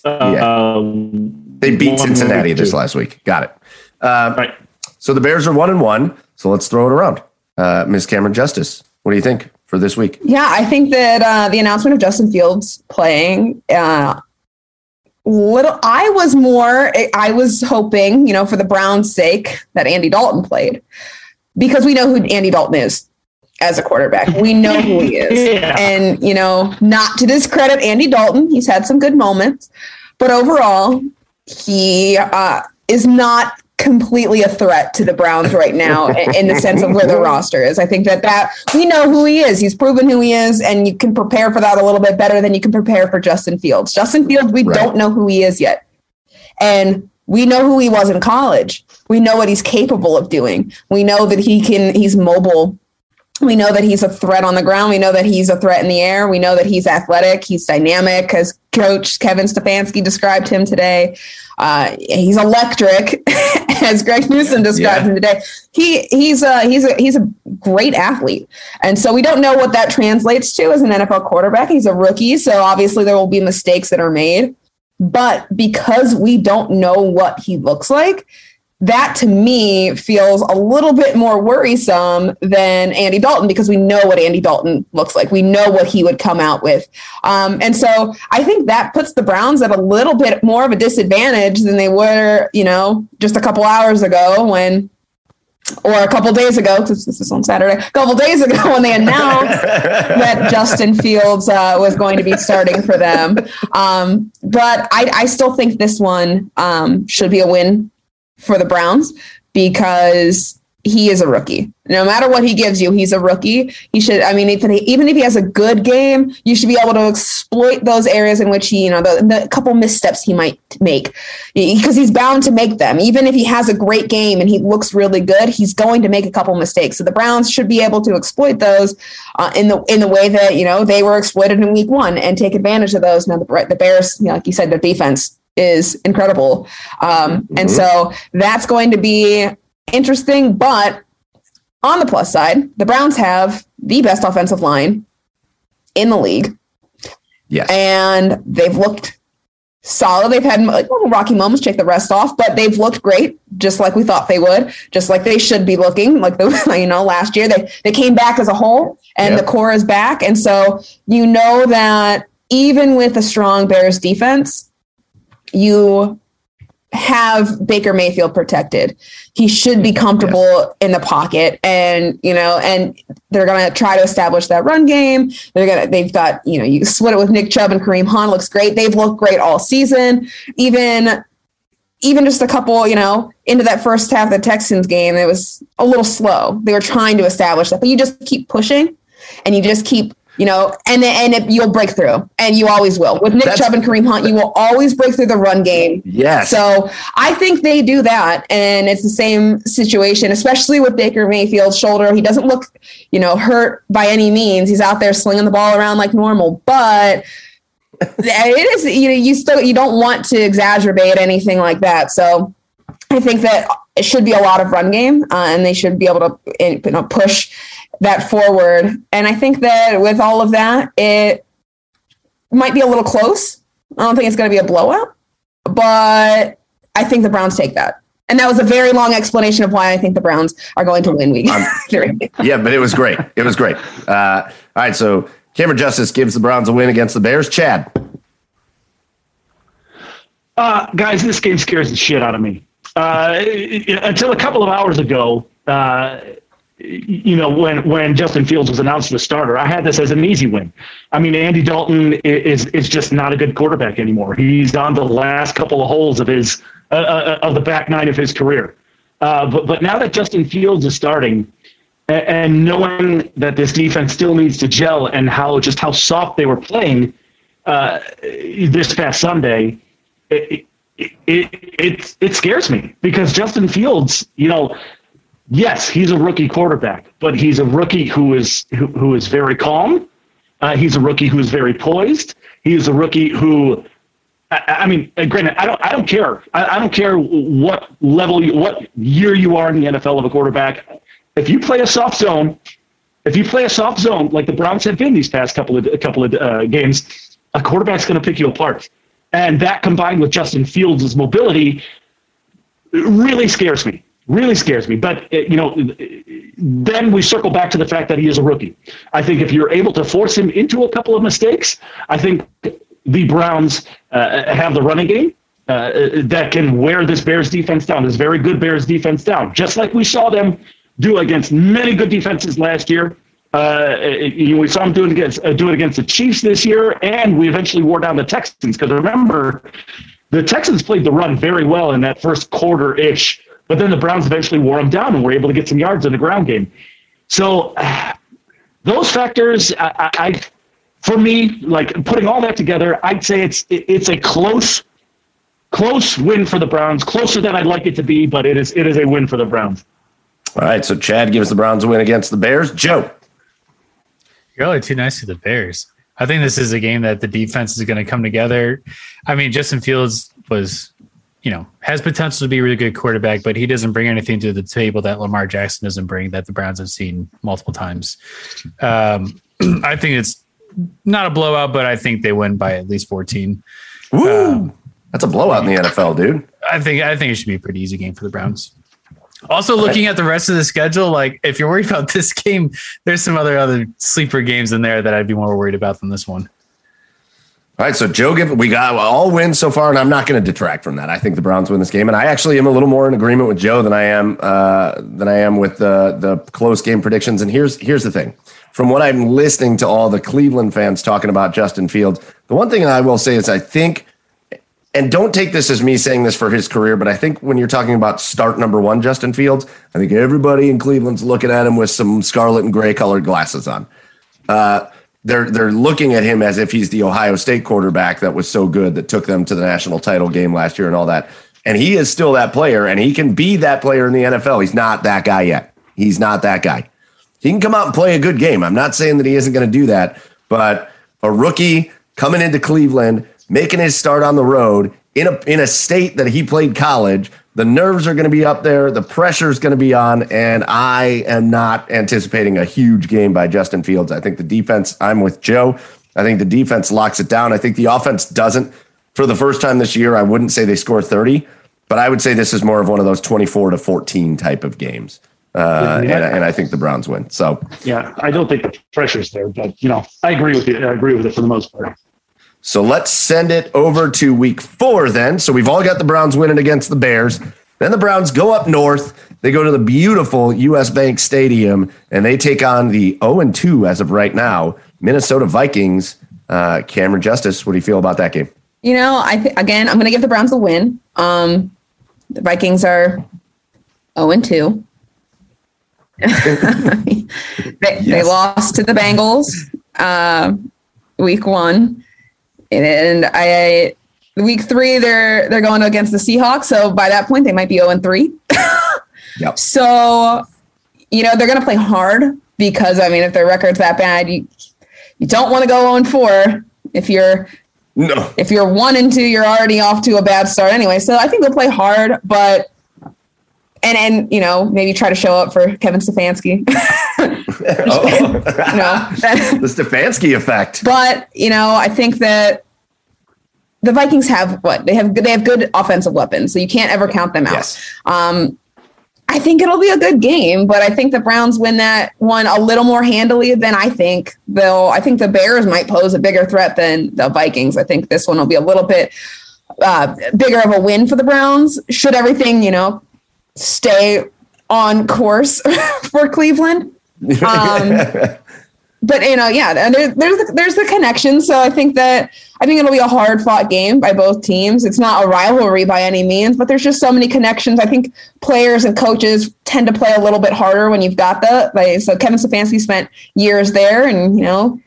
Uh, yeah. They beat Cincinnati this last week. Got it. Uh, Right. So the Bears are one and one. So let's throw it around. Uh, Ms. Camryn Justice, what do you think for this week? Yeah, I think that uh, the announcement of Justin Fields playing, uh, little, I was more, I was hoping, you know, for the Browns' sake, that Andy Dalton played because we know who Andy Dalton is as a quarterback. We know who he is. Yeah. And, you know, not to discredit Andy Dalton, he's had some good moments, but overall, he uh, is not completely a threat to the Browns right now in the sense of where the roster is. I think that that we know who he is. He's proven who he is, and you can prepare for that a little bit better than you can prepare for Justin Fields. Justin Fields, we Right. don't know who he is yet, and we know who he was in college. We know what he's capable of doing. We know that he can. He's mobile. We know that he's a threat on the ground. We know that he's a threat in the air. We know that he's athletic. He's dynamic, as Coach Kevin Stefanski described him today. Uh, he's electric, as Greg Newsome described Yeah. him today. He he's a he's a he's a great athlete, and so we don't know what that translates to as an NFL quarterback. He's a rookie, so obviously there will be mistakes that are made. But because we don't know what he looks like, that to me feels a little bit more worrisome than Andy Dalton because we know what Andy Dalton looks like. We know what he would come out with. Um, and so I think that puts the Browns at a little bit more of a disadvantage than they were, you know, just a couple hours ago when. Or a couple days ago, because this is on Saturday. A couple days ago, when they announced that Justin Fields uh, was going to be starting for them. Um, but I, I still think this one um, should be a win for the Browns because he is a rookie. No matter what he gives you, he's a rookie. He should. I mean, if even if he has a good game, you should be able to exploit those areas in which he, you know, the, the couple missteps he might make, because he's bound to make them. Even if he has a great game and he looks really good, he's going to make a couple mistakes. So the Browns should be able to exploit those uh, in the in the way that you know they were exploited in Week One and take advantage of those. Now the, the Bears, you know, like you said, their defense is incredible, um, and so that's going to be interesting. But on the plus side, the Browns have the best offensive line in the league, Yes. and they've looked solid. They've had like little rocky moments, take the rest off, but they've looked great, just like we thought they would, just like they should be looking. Like the you know last year they they came back as a whole, and Yep. the core is back, and so you know that even with a strong Bears defense, you have Baker Mayfield protected. He should be comfortable in the pocket and, you know, and they're going to try to establish that run game. They're going to, they've got, you know, you split it with Nick Chubb and Kareem Hunt looks great. They've looked great all season. Even, even just a couple, you know, into that first half of the Texans game, it was a little slow. They were trying to establish that, but you just keep pushing and you just keep, you know, and and it, you'll break through, and you always will. With Nick That's- Chubb and Kareem Hunt, you will always break through the run game. yes. So I think they do that, and it's the same situation, especially with Baker Mayfield's shoulder. He doesn't look, you know, hurt by any means. He's out there slinging the ball around like normal, but it is you know you still you don't want to exacerbate anything like that. So I think that it should be a lot of run game, uh, and they should be able to you know, push that forward. And I think that with all of that, it might be a little close. I don't think it's going to be a blowout, but I think the Browns take that. And that was a very long explanation of why I think the Browns are going to win week three. yeah, but it was great. It was great. Uh, all right. So Camryn Justice gives the Browns a win against the Bears. Chad. Uh, guys, this game scares the shit out of me. Uh, until a couple of hours ago, uh, you know, when when Justin Fields was announced as a starter, I had this as an easy win. I mean, Andy Dalton is is just not a good quarterback anymore. He's on the last couple of holes of his uh, uh, of the back nine of his career. Uh, but but now that Justin Fields is starting, and, and knowing that this defense still needs to gel, and how just how soft they were playing uh, this past Sunday, it, it, it, it, it scares me because Justin Fields, you know, yes, he's a rookie quarterback, but he's a rookie who is who, who is very calm. Uh, he's a rookie who is very poised. He's a rookie who, I, I mean, uh, granted, I don't, I don't care. I, I don't care what level, you, what year you are in the NFL of a quarterback. If you play a soft zone, if you play a soft zone like the Browns have been these past couple of a couple of uh, games, a quarterback's going to pick you apart. And that combined with Justin Fields' mobility really scares me. Really scares me. But, uh, you know, then we circle back to the fact that he is a rookie. I think if you're able to force him into a couple of mistakes, I think the Browns uh, have the running game. Uh, that can wear this Bears defense down, this very good Bears defense down, just like we saw them do against many good defenses last year. Uh, we saw them do it against do it against the Chiefs this year, and we eventually wore down the Texans. Because remember, the Texans played the run very well in that first quarter ish, but then the Browns eventually wore them down and were able to get some yards in the ground game. So uh, those factors, I, I, for me, like putting all that together, I'd say it's it, it's a close close win for the Browns, closer than I'd like it to be, but it is it is a win for the Browns. All right, so Chad gives the Browns a win against the Bears. Joe. You're only too nice to the Bears. I think this is a game that the defense is going to come together. I mean, Justin Fields was, you know, has potential to be a really good quarterback, but he doesn't bring anything to the table that Lamar Jackson doesn't bring that the Browns have seen multiple times. Um, I think it's not a blowout, but I think they win by at least 14. Um, That's a blowout in the NFL, dude. I think I think it should be a pretty easy game for the Browns. Also, looking at the rest of the schedule, like if you're worried about this game, there's some other other sleeper games in there that I'd be more worried about than this one. All right, so Joe, give we got all wins so far, and I'm not going to detract from that. I think the Browns win this game, and I actually am a little more in agreement with Joe than I am uh, than I am with the the close game predictions. And here's here's the thing: from what I'm listening to all the Cleveland fans talking about Justin Fields, the one thing I will say is I think and don't take this as me saying this for his career, but I think when you're talking about start number one, Justin Fields, I think everybody in Cleveland's looking at him with some scarlet and gray colored glasses on. Uh, they're they're looking at him as if he's the Ohio State quarterback that was so good that took them to the national title game last year and all that. And he is still that player, and he can be that player in the NFL. He's not that guy yet. He's not that guy. He can come out and play a good game. I'm not saying that he isn't going to do that, but a rookie coming into Cleveland making his start on the road in a in a state that he played college. The nerves are going to be up there. The pressure is going to be on, and I am not anticipating a huge game by Justin Fields. I think the defense. I'm with Joe. I think the defense locks it down. I think the offense doesn't. For the first time this year, I wouldn't say they score 30, but I would say this is more of one of those 24 to 14 type of games. Uh, and, and, I think the Browns win. So yeah, I don't think the pressure's there, but you know, I agree with you. I agree with it for the most part. So let's send it over to week four then. So we've all got the Browns winning against the Bears. Then the Browns go up north. They go to the beautiful US Bank Stadium and they take on the 0 2 as of right now, Minnesota Vikings. Uh, Camryn Justice, what do you feel about that game? You know, I th- again, I'm going to give the Browns a win. Um, the Vikings are 0 2. they, yes. they, lost to the Bengals uh, week one and I week three they're they're going against the Seahawks. So by that point they might be 0 and 3. yep. So you know they're going to play hard because I mean if their record's that bad, you you don't want to go 0 and 4 if you're no. If you're one and two, you're already off to a bad start anyway. So I think they'll play hard, but and and you know maybe try to show up for Kevin Stefanski. oh. no, the Stefanski effect. But you know, I think that the Vikings have what they have. They have good offensive weapons, so you can't ever count them out. Yes. Um, I think it'll be a good game, but I think the Browns win that one a little more handily than I think they'll. I think the Bears might pose a bigger threat than the Vikings. I think this one will be a little bit uh, bigger of a win for the Browns. Should everything, you know, stay on course for Cleveland. Um, but you know, yeah, there, there's the, there's the connection. So I think that I think it'll be a hard fought game by both teams. It's not a rivalry by any means, but there's just so many connections. I think players and coaches tend to play a little bit harder when you've got the like. So Kevin Stefanski spent years there, and you know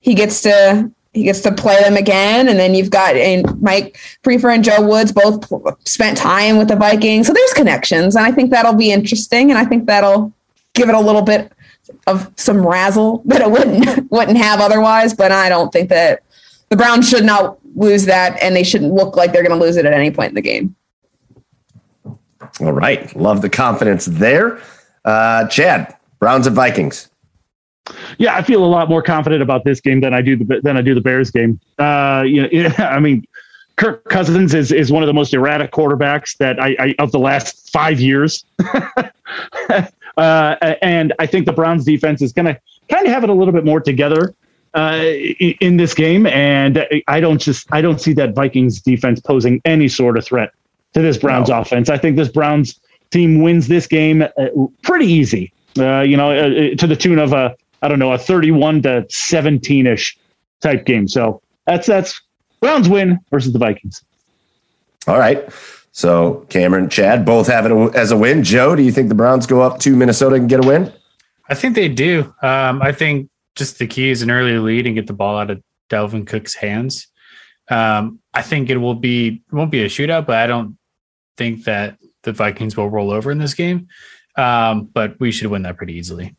he gets to he gets to play them again. And then you've got and Mike Priefer and Joe Woods both spent time with the Vikings. So there's connections. And I think that'll be interesting. And I think that'll give it a little bit of some razzle that it wouldn't wouldn't have otherwise. But I don't think that the Browns should not lose that and they shouldn't look like they're going to lose it at any point in the game. All right. Love the confidence there. Uh, Chad, Browns and Vikings. Yeah, I feel a lot more confident about this game than I do the than I do the Bears game. Uh, you know, I mean, Kirk Cousins is is one of the most erratic quarterbacks that I, I of the last five years, uh, and I think the Browns defense is going to kind of have it a little bit more together uh, in this game. And I don't just I don't see that Vikings defense posing any sort of threat to this Browns no. offense. I think this Browns team wins this game uh, pretty easy. Uh, you know, uh, to the tune of a I don't know, a 31 to 17 ish type game. So that's that's Browns win versus the Vikings. All right. So Camryn, Chad, both have it as a win. Joe, do you think the Browns go up to Minnesota and get a win? I think they do. Um, I think just the key is an early lead and get the ball out of Dalvin Cook's hands. Um, I think it will be it won't be a shootout, but I don't think that the Vikings will roll over in this game. Um, but we should win that pretty easily.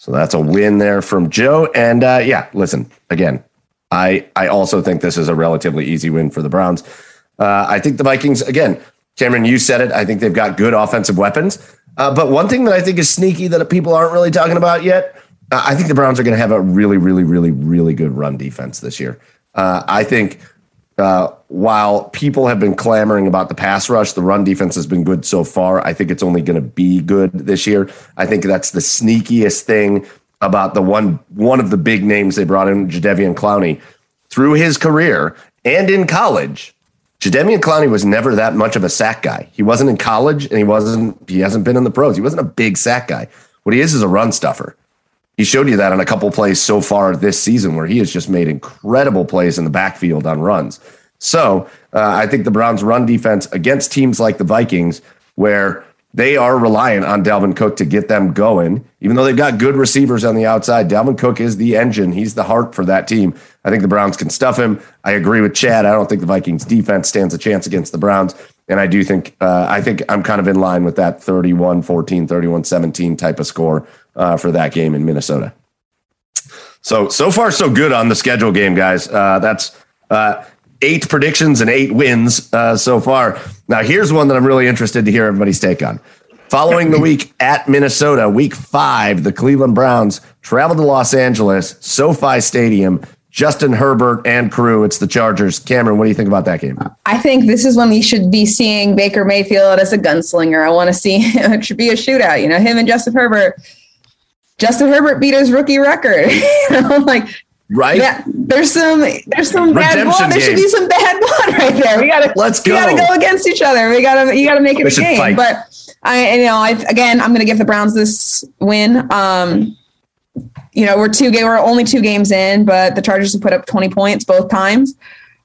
So that's a win there from Joe. And uh, yeah, listen, again, I I also think this is a relatively easy win for the Browns. Uh, I think the Vikings, again, Camryn, you said it. I think they've got good offensive weapons. Uh, but one thing that I think is sneaky that people aren't really talking about yet, uh, I think the Browns are going to have a really, really, really, really good run defense this year. Uh, I think uh, while people have been clamoring about the pass rush, the run defense has been good so far. I think it's only going to be good this year. I think that's the sneakiest thing about the one one of the big names they brought in, Jadeveon Clowney. Through his career and in college, Jadeveon Clowney was never that much of a sack guy. He wasn't in college, and he wasn't. He hasn't been in the pros. He wasn't a big sack guy. What he is is a run stuffer. He showed you that on a couple plays so far this season where he has just made incredible plays in the backfield on runs. So uh, I think the Browns' run defense against teams like the Vikings, where they are reliant on Dalvin Cook to get them going, even though they've got good receivers on the outside. Dalvin Cook is the engine, he's the heart for that team. I think the Browns can stuff him. I agree with Chad. I don't think the Vikings defense stands a chance against the Browns. And I do think, uh, I think I'm kind of in line with that 31 14, 31 17 type of score uh, for that game in Minnesota. So so far so good on the schedule game, guys. Uh, that's uh, eight predictions and eight wins uh, so far. Now here's one that I'm really interested to hear everybody's take on. Following the week at Minnesota, week five, the Cleveland Browns travel to Los Angeles, SoFi Stadium. Justin Herbert and crew. It's the Chargers. Camryn, what do you think about that game? I think this is when we should be seeing Baker Mayfield as a gunslinger. I want to see it should be a shootout. You know, him and Justin Herbert Justin Herbert beat his rookie record. you know, like right? Yeah, there's some there's some Redemption bad blood. There should be some bad blood right there. We gotta let's go. We gotta go against each other. We gotta you gotta make it we a game. Fight. But I you know I again I'm gonna give the Browns this win. Um, you know we're two game we're only two games in, but the Chargers have put up 20 points both times.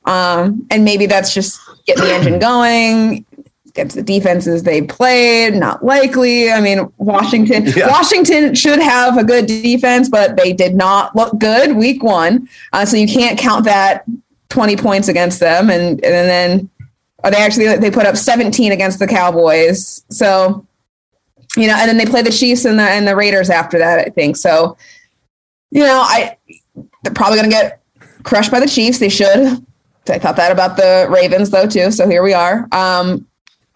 Um, and maybe that's just getting the engine going against the defenses they played. Not likely. I mean, Washington. Yeah. Washington should have a good defense, but they did not look good week one. Uh, so you can't count that twenty points against them. And and then or they actually they put up seventeen against the Cowboys. So you know, and then they play the Chiefs and the and the Raiders after that. I think so. You know, I they're probably going to get crushed by the Chiefs. They should. I thought that about the Ravens though too. So here we are. Um,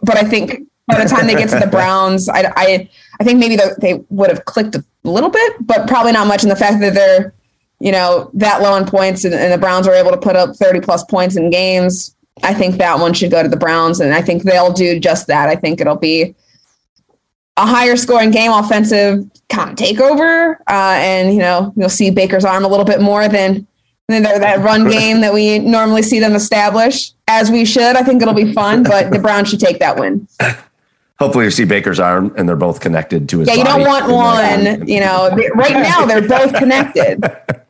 but I think by the time they get to the Browns, I, I, I think maybe the, they would have clicked a little bit, but probably not much in the fact that they're, you know, that low in points and, and the Browns are able to put up 30 plus points in games. I think that one should go to the Browns, and I think they'll do just that. I think it'll be a higher scoring game, offensive kind of takeover, uh, and you know you'll see Baker's arm a little bit more than than that run game that we normally see them establish as we should. I think it'll be fun, but the Browns should take that win. Hopefully, you see Baker's arm and they're both connected to his. Yeah, you body. don't want one. You know, they- right now they're both connected.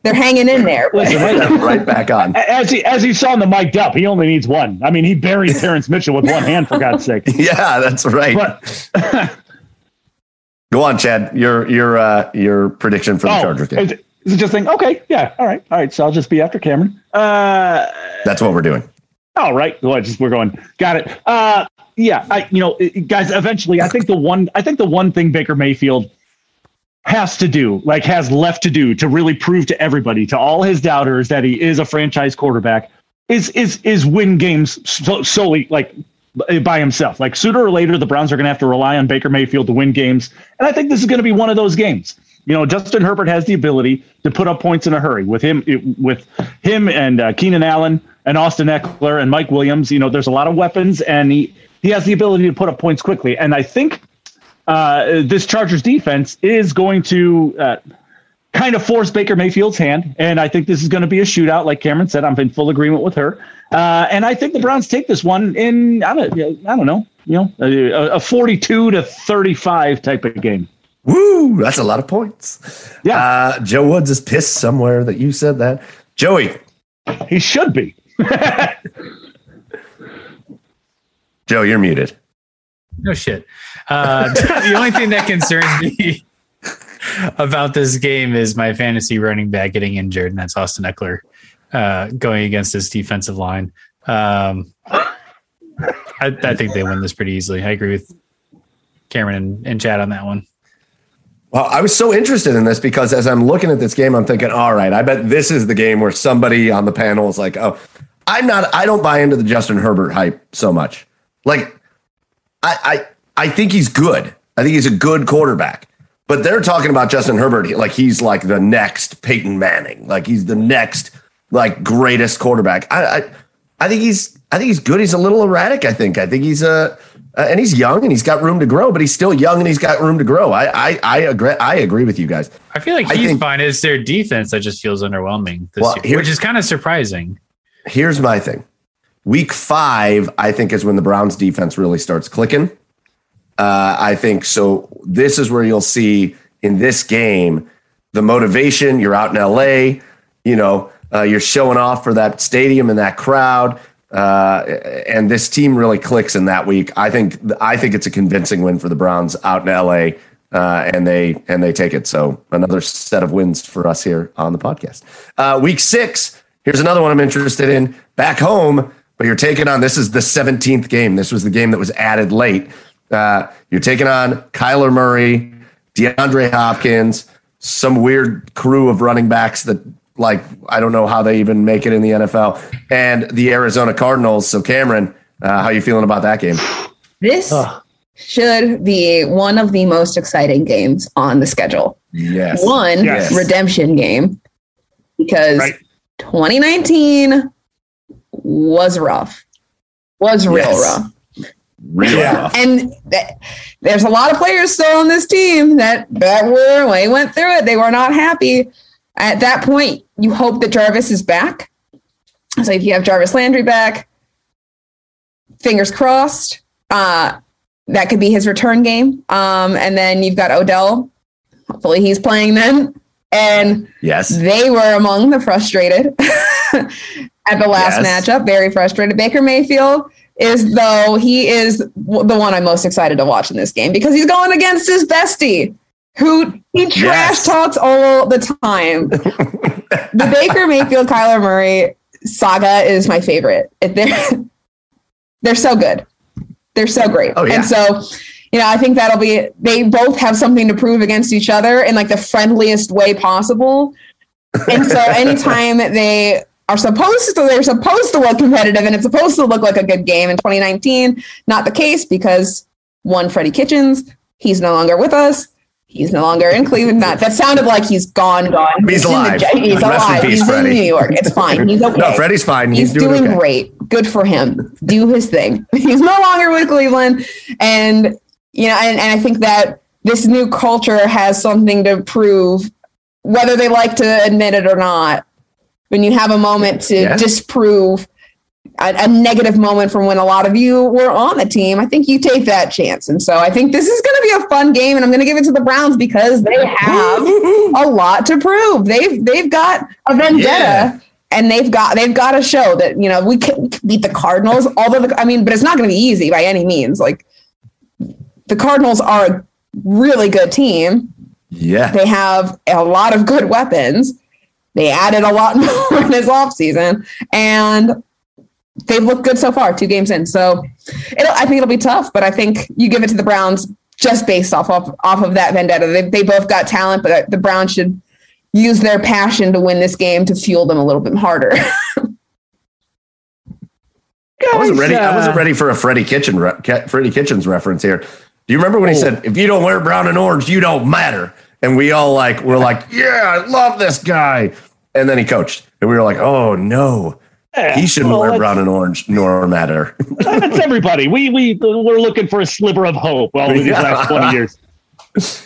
They're hanging in there. Listen, right, right back on. as he as he saw in the mic'd up, he only needs one. I mean, he buried Terrence Mitchell with one hand for God's sake. Yeah, that's right. But Go on, Chad. Your your uh, your prediction for the oh, Chargers game. is it, just think? Okay, yeah, all right, all right. So I'll just be after Camryn. Uh, That's what we're doing. all right, well, just we're going. Got it. Uh, yeah, I you know, guys. Eventually, I think the one I think the one thing Baker Mayfield has to do, like has left to do, to really prove to everybody, to all his doubters, that he is a franchise quarterback, is is is win games so, solely like by himself. Like sooner or later, the Browns are going to have to rely on Baker Mayfield to win games, and I think this is going to be one of those games. You know, Justin Herbert has the ability to put up points in a hurry with him, it, with him and uh, Keenan Allen and Austin Ekeler and Mike Williams. You know, there's a lot of weapons, and he he has the ability to put up points quickly. And I think uh, this Chargers defense is going to uh, kind of force Baker Mayfield's hand. And I think this is going to be a shootout, like Camryn said. I'm in full agreement with her. Uh, and I think the Browns take this one in I don't I don't know, you know, a, a 42 to 35 type of game. Woo! That's a lot of points. Yeah. Uh, Joe Woods is pissed somewhere that you said that. Joey, He should be. Joe, you're muted. No shit. Uh, the only thing that concerns me about this game is my fantasy running back getting injured, and that's Austin Ekeler uh, going against this defensive line. Um, I, I think they win this pretty easily. I agree with Camryn and, and Chad on that one. Well, I was so interested in this because as I'm looking at this game, I'm thinking, all right, I bet this is the game where somebody on the panel is like, oh, I'm not, I don't buy into the Justin Herbert hype so much. Like, I, I, I think he's good. I think he's a good quarterback. But they're talking about Justin Herbert like he's like the next Peyton Manning, like he's the next like greatest quarterback. I, I, I think he's, I think he's good. He's a little erratic. I think. I think he's a, uh, and he's young and he's got room to grow, but he's still young and he's got room to grow. I, I, I agree. I agree with you guys. I feel like he's think- fine. It's their defense that just feels underwhelming this Well, year, here- which is kind of surprising. Here's my thing. Week five, I think, is when the Browns defense really starts clicking. Uh, I think so. This is where you'll see in this game the motivation. You're out in LA, you know, uh, you're showing off for that stadium and that crowd. Uh, and this team really clicks in that week. I think I think it's a convincing win for the Browns out in LA, uh, and they and they take it. So another set of wins for us here on the podcast. Uh, week six. Here's another one I'm interested in. Back home, but you're taking on. This is the 17th game. This was the game that was added late. Uh, you're taking on Kyler Murray, DeAndre Hopkins, some weird crew of running backs that like I don't know how they even make it in the NFL, and the Arizona Cardinals. So Camryn, uh, how you feeling about that game? This Ugh. should be one of the most exciting games on the schedule. Yes. One Yes. redemption game because Right. 2019 was rough. Was real Yes. rough. Real Yeah. rough. And th- there's a lot of players still on this team that that were when they went through it, they were not happy. At that point, you hope that Jarvis is back. So if you have Jarvis Landry back, fingers crossed. Uh, that could be his return game. Um, and then you've got Odell. Hopefully he's playing then. And Yes. they were among the frustrated at the last Yes. matchup. Very frustrated. Baker Mayfield is though he is the one I'm most excited to watch in this game because he's going against his bestie, who he trash Yes. talks all the time. the Baker Mayfield Kyler Murray saga is my favorite. They're they're so good. They're so great. Oh, yeah. And so, you know, I think that'll be they both have something to prove against each other in like the friendliest way possible. And so anytime they are supposed to they're supposed to look competitive and it's supposed to look like a good game in 2019, not the case because one Freddie Kitchens, he's no longer with us. He's no longer in Cleveland. Not that sounded like he's gone, gone. He's the alive. jet- He's Rest in alive. peace, he's Freddie. in New York. It's fine. He's okay. No, Freddie's fine. He's, He's, doing, doing, okay. great. Good for him. Do his thing. He's no longer with Cleveland. And, you know, and, and I think that this new culture has something to prove, whether they like to admit it or not. When you have a moment to Yes. disprove a, a negative moment from when a lot of you were on the team, I think you take that chance. And so I think this is going to be a fun game, and I'm going to give it to the Browns because they have a lot to prove. They've they've got a vendetta. Yeah. And they've got they've got to show that you know we can, we can beat the Cardinals. Although the, I mean, but it's not going to be easy by any means. Like the Cardinals are a really good team. Yeah. They have a lot of good weapons. They added a lot more in this offseason, and they've looked good so far, two games in. So it'll, I think it'll be tough, but I think you give it to the Browns just based off of, off of that vendetta. They, they both got talent, but the Browns should use their passion to win this game to fuel them a little bit harder. I wasn't Guys, ready. I wasn't uh, ready for a Freddie Kitchen, re- Freddie Kitchens reference here. Do you remember when he Oh. said, "If you don't wear brown and orange, you don't matter"? And we all like, we're like, "Yeah, I love this guy." And then he coached, and we were like, "Oh no, Yeah, he shouldn't well, wear brown and orange nor matter." That's everybody. We we we're looking for a sliver of hope over these last twenty years.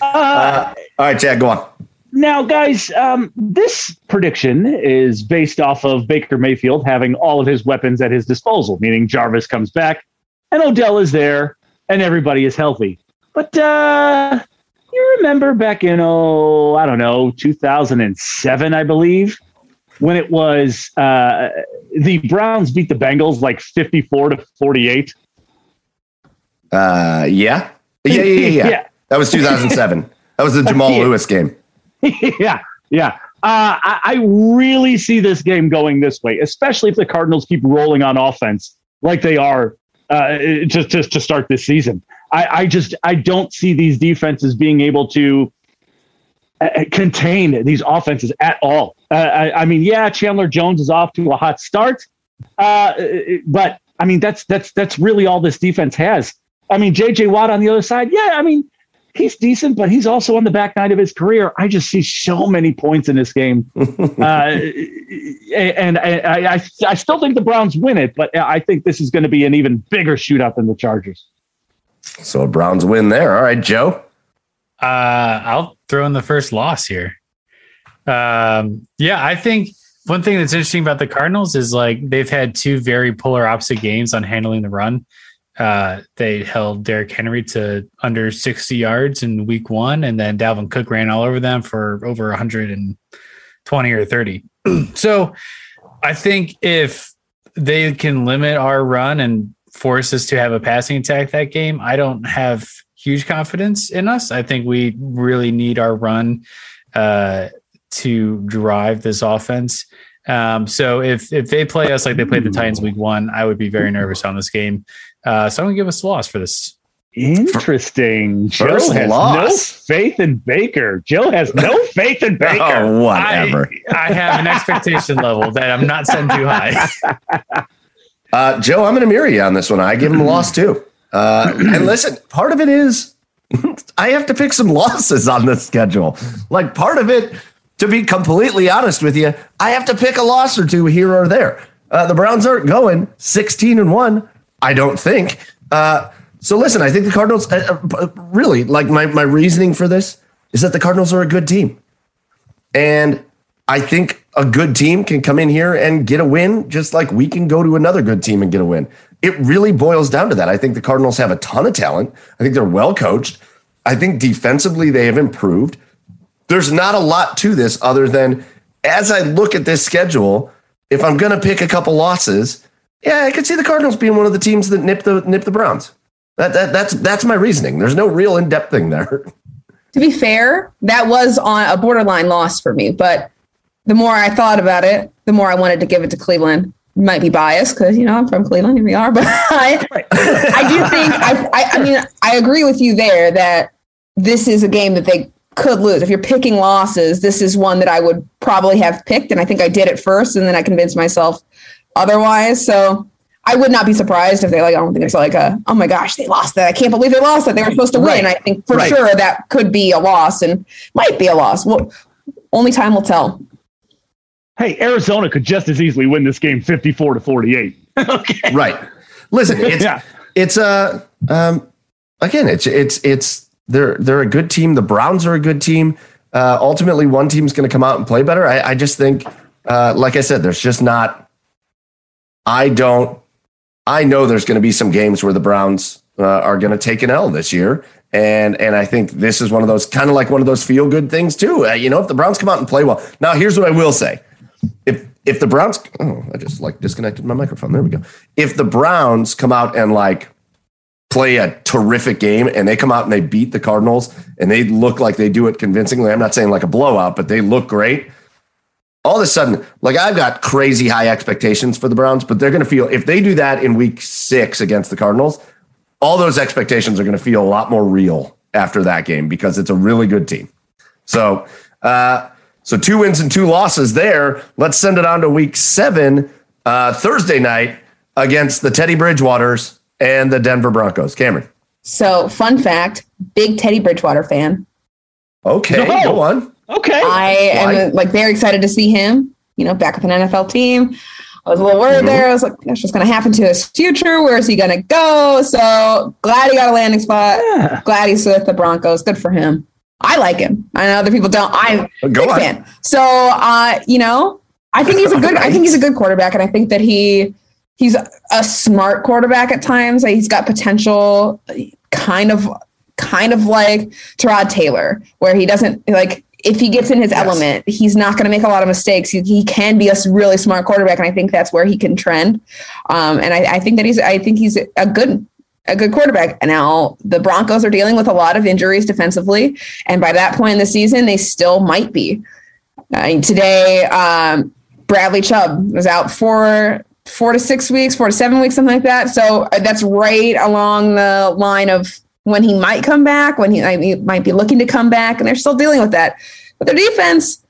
Uh, all right, Chad, go on. now, guys, um, this prediction is based off of Baker Mayfield having all of his weapons at his disposal, meaning Jarvis comes back and Odell is there and everybody is healthy. But uh, you remember back in oh, I don't know, two thousand and seven, I believe, when it was uh, the Browns beat the Bengals like fifty-four to forty-eight. Uh, yeah, yeah, yeah, yeah, yeah. Yeah. That was 2007. that was the Jamal Yeah. Lewis game. yeah, yeah. Uh, I, I really see this game going this way, especially if the Cardinals keep rolling on offense like they are uh, just just to start this season. I, I just I don't see these defenses being able to contain these offenses at all. Uh, I, I mean, yeah, Chandler Jones is off to a hot start, uh, but I mean that's that's that's really all this defense has. I mean, J.J. Watt on the other side, yeah, I mean he's decent, but he's also on the back nine of his career. I just see so many points in this game, uh, and, I, I, I still think the Browns win it, but I think this is going to be an even bigger shootout than the Chargers. So a Browns win there. All right, Joe. Uh, I'll throw in the first loss here. Um, yeah, I think one thing that's interesting about the Cardinals is like they've had two very polar opposite games on handling the run. Uh, they held Derrick Henry to under 60 yards in week one, and then Dalvin Cook ran all over them for over 120 or 30. so I think if they can limit our run and force us to have a passing attack that game, I don't have huge confidence in us. I think we really need our run uh, to drive this offense. Um, so if if they play us like they played the Titans week one, I would be very nervous on this game. Uh, so I'm gonna give us a loss for this. Interesting. First Joe has loss. no faith in Baker. Joe has no faith in Baker. Oh, whatever. I, I have an expectation level that I'm not setting too high. Uh, Joe, I'm going to mirror you on this one. I give him a loss too. Uh, and listen, part of it is I have to pick some losses on the schedule. Like part of it, to be completely honest with you, I have to pick a loss or two here or there. Uh, the Browns aren't going 16 and one. I don't think. Uh, so listen, I think the Cardinals uh, uh, really like my my reasoning for this is that the Cardinals are a good team, and I think a good team can come in here and get a win, just like we can go to another good team and get a win. It really boils down to that. I think the Cardinals have a ton of talent. I think they're well coached. I think defensively they have improved. There's not a lot to this other than as I look at this schedule, if I'm going to pick a couple losses, yeah, I could see the Cardinals being one of the teams that nip the nip the Browns. That, that that's that's my reasoning. There's no real in depth thing there. to be fair, that was on a borderline loss for me. But the more I thought about it, the more I wanted to give it to Cleveland. Might be biased because you know I'm from Cleveland. Here we are, but I, I do think I, I. I mean, I agree with you there that this is a game that they could lose. If you're picking losses, this is one that I would probably have picked, and I think I did it first, and then I convinced myself otherwise. So I would not be surprised if they like. I don't think it's like a oh my gosh they lost that. I can't believe they lost that. They were supposed to win. Right. I think for Right. sure that could be a loss and might be a loss. Well, only time will tell. Hey, Arizona could just as easily win this game 54 to 48. okay. right. Listen, it's Yeah. it's uh um again, it's it's it's they're they're a good team. The Browns are a good team. Uh, ultimately, one team's going to come out and play better. I, I just think, uh, like I said, there's just not. I don't I know there's going to be some games where the Browns uh, are going to take an L this year. And and I think this is one of those kind of like one of those feel good things too. Uh, you know, if the Browns come out and play well. Now, here's what I will say: if if the Browns, oh, I just like disconnected my microphone. There we go. If the Browns come out and like play a terrific game and they come out and they beat the Cardinals and they look like they do it convincingly. I'm not saying like a blowout, but they look great. All of a sudden, like I've got crazy high expectations for the Browns, but they're going to feel if they do that in week six against the Cardinals, all those expectations are going to feel a lot more real after that game because it's a really good team. So, uh, so two wins and two losses there. Let's send it on to week seven, uh, Thursday night against the Teddy Bridgewaters and the Denver Broncos. Camryn. So, fun fact: big Teddy Bridgewater fan. Okay, No. go on. Okay. I Why? am like very excited to see him. You know, back with an NFL team. I was a little worried Mhm. there. I was like, that's just going to happen to his future. Where is he going to go? So glad he got a landing spot. Yeah. Glad he's with the Broncos. Good for him. I like him. I know other people don't. I'm a big on. fan. So, uh, you know, I think he's a good. I think he's a good quarterback, and I think that he he's a smart quarterback at times. Like, he's got potential, kind of, kind of like Tyrod Taylor, where he doesn't like if he gets in his Yes. element, he's not going to make a lot of mistakes. He, he can be a really smart quarterback, and I think that's where he can trend. Um, and I, I think that he's I think he's a good a good quarterback. And now the Broncos are dealing with a lot of injuries defensively, and by that point in the season, they still might be. Today, um, Bradley Chubb was out for four to six weeks, four to seven weeks, something like that. So uh, that's right along the line of when he might come back, when he, I mean, might be looking to come back, and they're still dealing with that. But their defense,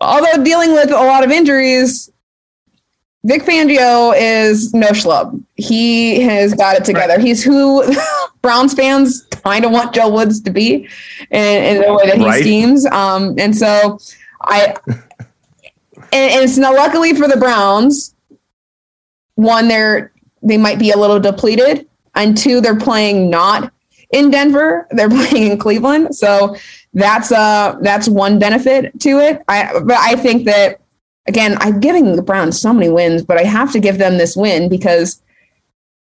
although dealing with a lot of injuries, Vic Fangio is no schlub. He has got it together. He's who Browns fans kind of want Joe Woods to be in, in the way that he Right. schemes. Um, and so I, and, and it's now luckily for the Browns, one, they're, they might be a little depleted, and two, they're playing not in Denver. They're playing in Cleveland. So that's uh that's one benefit to it. I but I think that again, I'm giving the Browns so many wins, but I have to give them this win because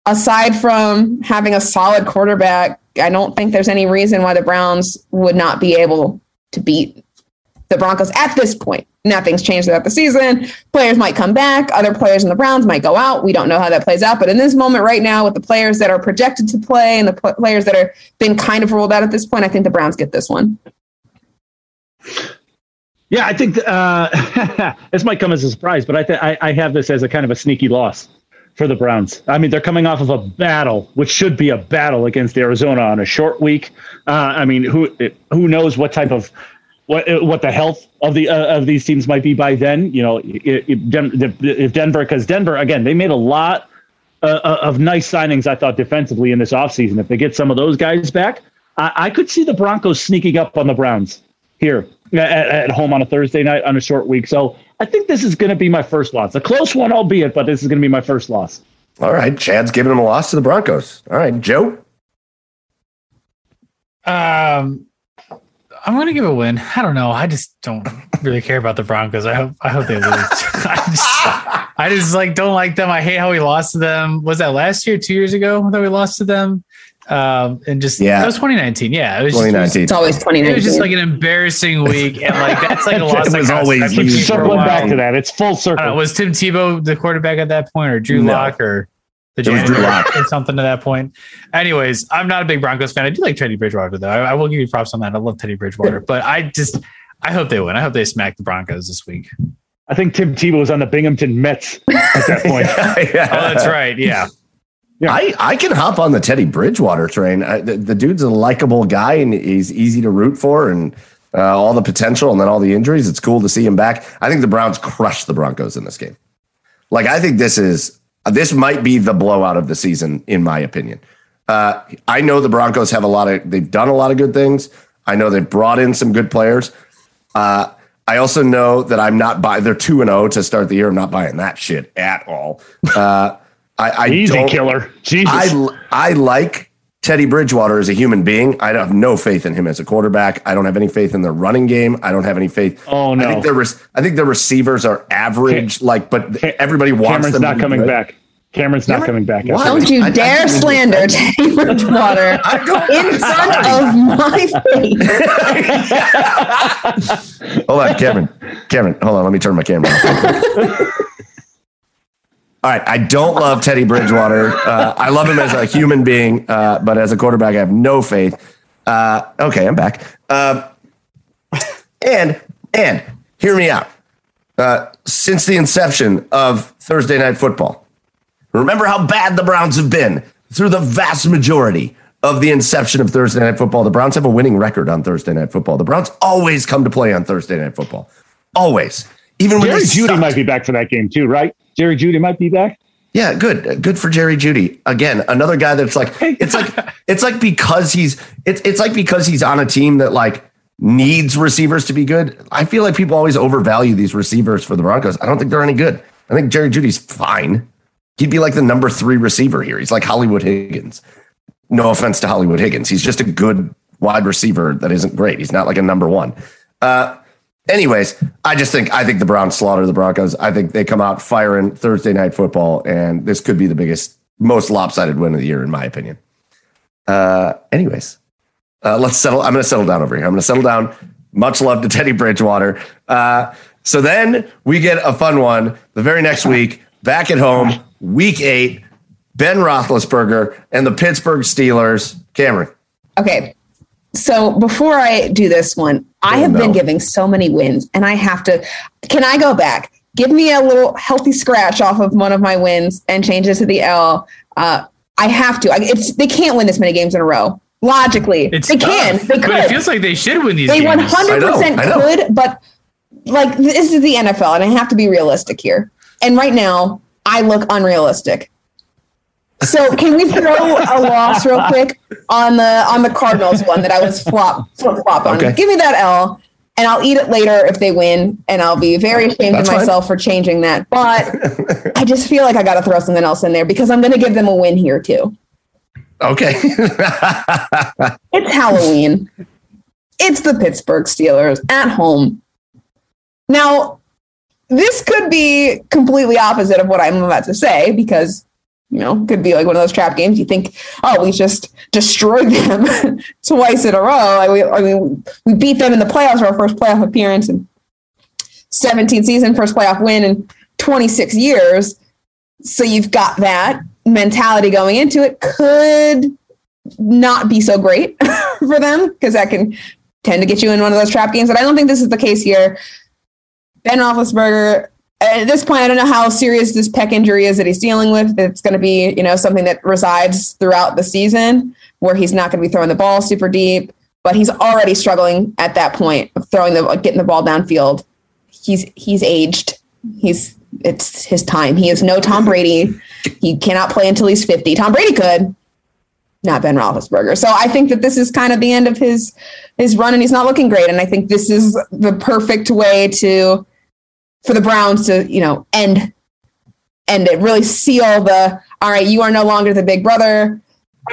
aside from having a solid quarterback, I don't think there's any reason why the Browns would not be able to beat the Broncos at this point. Nothing's changed throughout the season. Players might come back. Other players in the Browns might go out. We don't know how that plays out. But in this moment right now, with the players that are projected to play and the pl- players that are been kind of ruled out at this point, I think the Browns get this one. Yeah, I think uh, this might come as a surprise, but I, th- I I have this as a kind of a sneaky loss for the Browns. I mean, they're coming off of a battle, which should be a battle against Arizona on a short week. Uh, I mean, who who knows what type of what what the health of the uh, of these teams might be by then? You know, if, Denver, because Denver again, they made a lot uh, of nice signings. I thought defensively in this offseason. If they get some of those guys back, I, I could see the Broncos sneaking up on the Browns here at, at home on a Thursday night on a short week. So I think this is going to be my first loss. A close one, albeit, but this is going to be my first loss. All right, Chad's giving him a loss to the Broncos. All right, Joe. Um, I'm gonna give a win. I don't know. I just don't really care about the Broncos. I hope I hope they lose. I just I just like don't like them. I hate how we lost to them. Was that last year, two years ago that we lost to them? Um, and just Yeah. that was 2019. Yeah, it was just- 2019. It's always 2019. It was just like an embarrassing week, and like that's like a loss. It that was always stuck you. with me Keep for a circling back to that. It's full I don't know, circle. was Tim Tebow the quarterback at that point, or Drew No. Lock, or the It was Drew janitor Lock. or something to that point? Anyways, I'm not a big Broncos fan. I do like Teddy Bridgewater though. I, I will give you props on that. I love Teddy Bridgewater, but I just I hope they win. I hope they smack the Broncos this week. I think Tim Tebow was on the Binghamton Mets at that point. Yeah. Oh, that's right. Yeah. I, I can hop on the Teddy Bridgewater train. I, the, the dude's a likable guy and he's easy to root for and uh, all the potential and then all the injuries. It's cool to see him back. I think the Browns crushed the Broncos in this game. Like, I think this is, this might be the blowout of the season, in my opinion. Uh, I know the Broncos have a lot of, they've done a lot of good things. I know they've brought in some good players. Uh, I also know that I'm not buying, they're 2 and 0 to start the year. I'm not buying that shit at all. I, I Easy don't- killer. Jesus. I I like Teddy Bridgewater as a human being. I have no faith in him as a quarterback. I don't have any faith in the running game. I don't have any faith. Oh, no. I think their res- I think their receivers are average. like, but everybody wants Camryn's them. to not be coming good. back. Camryn's not Camryn- coming back. Why? after Don't you I- I dare didn't even slander Teddy Bridgewater I don't- in front of my face. Hold on, Camryn. Camryn, hold on. Let me turn my camera off. All right. I don't love Teddy Bridgewater. Uh, I love him as a human being, uh, but as a quarterback, I have no faith. Uh, okay, I'm back. Um and and hear me out. Uh, since the inception of Thursday Night Football, remember how bad the Browns have been through the vast majority of the inception of Thursday Night Football. The Browns have a winning record on Thursday Night Football. The Browns always come to play on Thursday Night Football. Always. Even when Jerry Jeudy sucked. might be back for that game too, right? Jerry Jeudy might be back. Yeah, good. Good for Jerry Jeudy. Again, another guy that's like it's like it's like because he's it's it's like because he's on a team that like needs receivers to be good. I feel like people always overvalue these receivers for the Broncos. I don't think they're any good. I think Jerry Jeudy's fine. He'd be like the number 3 receiver here. He's like Hollywood Higgins. No offense to Hollywood Higgins. He's just a good wide receiver that isn't great. He's not like a number 1. Uh anyways, I just think I think the Browns slaughter the Broncos. I think they come out firing Thursday night football, and this could be the biggest, most lopsided win of the year, in my opinion. Uh, anyways, uh, let's settle. I'm going to settle down over here. I'm going to settle down. Much love to Teddy Bridgewater. Uh, so then we get a fun one the very next week, back at home, week eight. Ben Roethlisberger and the Pittsburgh Steelers. Camryn, Okay. So before I do this one, I Oh, have been giving so many wins, and I have to. Can I go back? Give me a little healthy scratch off of one of my wins and change it to the L. Uh, I have to. I, it's they can't win this many games in a row. Logically, It's they can. tough, They but it feels like they should win these They one games. hundred percent I know, I know. could, but like this is the NFL, and I have to be realistic here. And right now, I look unrealistic. So can we throw a loss real quick on the on the Cardinals one that I was flop flip flop on? Okay. Give me that L, and I'll eat it later if they win, and I'll be very ashamed That's of fine. myself for changing that. But I just feel like I got to throw something else in there because I'm going to give them a win here too. okay. It's Halloween. It's the Pittsburgh Steelers at home. Now, this could be completely opposite of what I'm about to say because, you know, could be like one of those trap games. You think, oh, we just destroyed them twice in a row. I, we- I mean, we beat them in the playoffs for our first playoff appearance in 17 season, first playoff win in 26 years. So you've got that mentality going into it. Could not be so great for them because that can tend to get you in one of those trap games. But I don't think this is the case here. Ben Roethlisberger, at this point, I don't know how serious this pec injury is that he's dealing with. It's going to be, you know, something that resides throughout the season where he's not going to be throwing the ball super deep, but he's already struggling at that point of throwing the getting the ball downfield. He's he's aged. He's it's his time. He is no Tom Brady. He cannot play until he's 50. Tom Brady could, not Ben Roethlisberger. So I think that this is kind of the end of his his run, and he's not looking great. And I think this is the perfect way to for the Browns to you know end end it, really seal the all right. You are no longer the big brother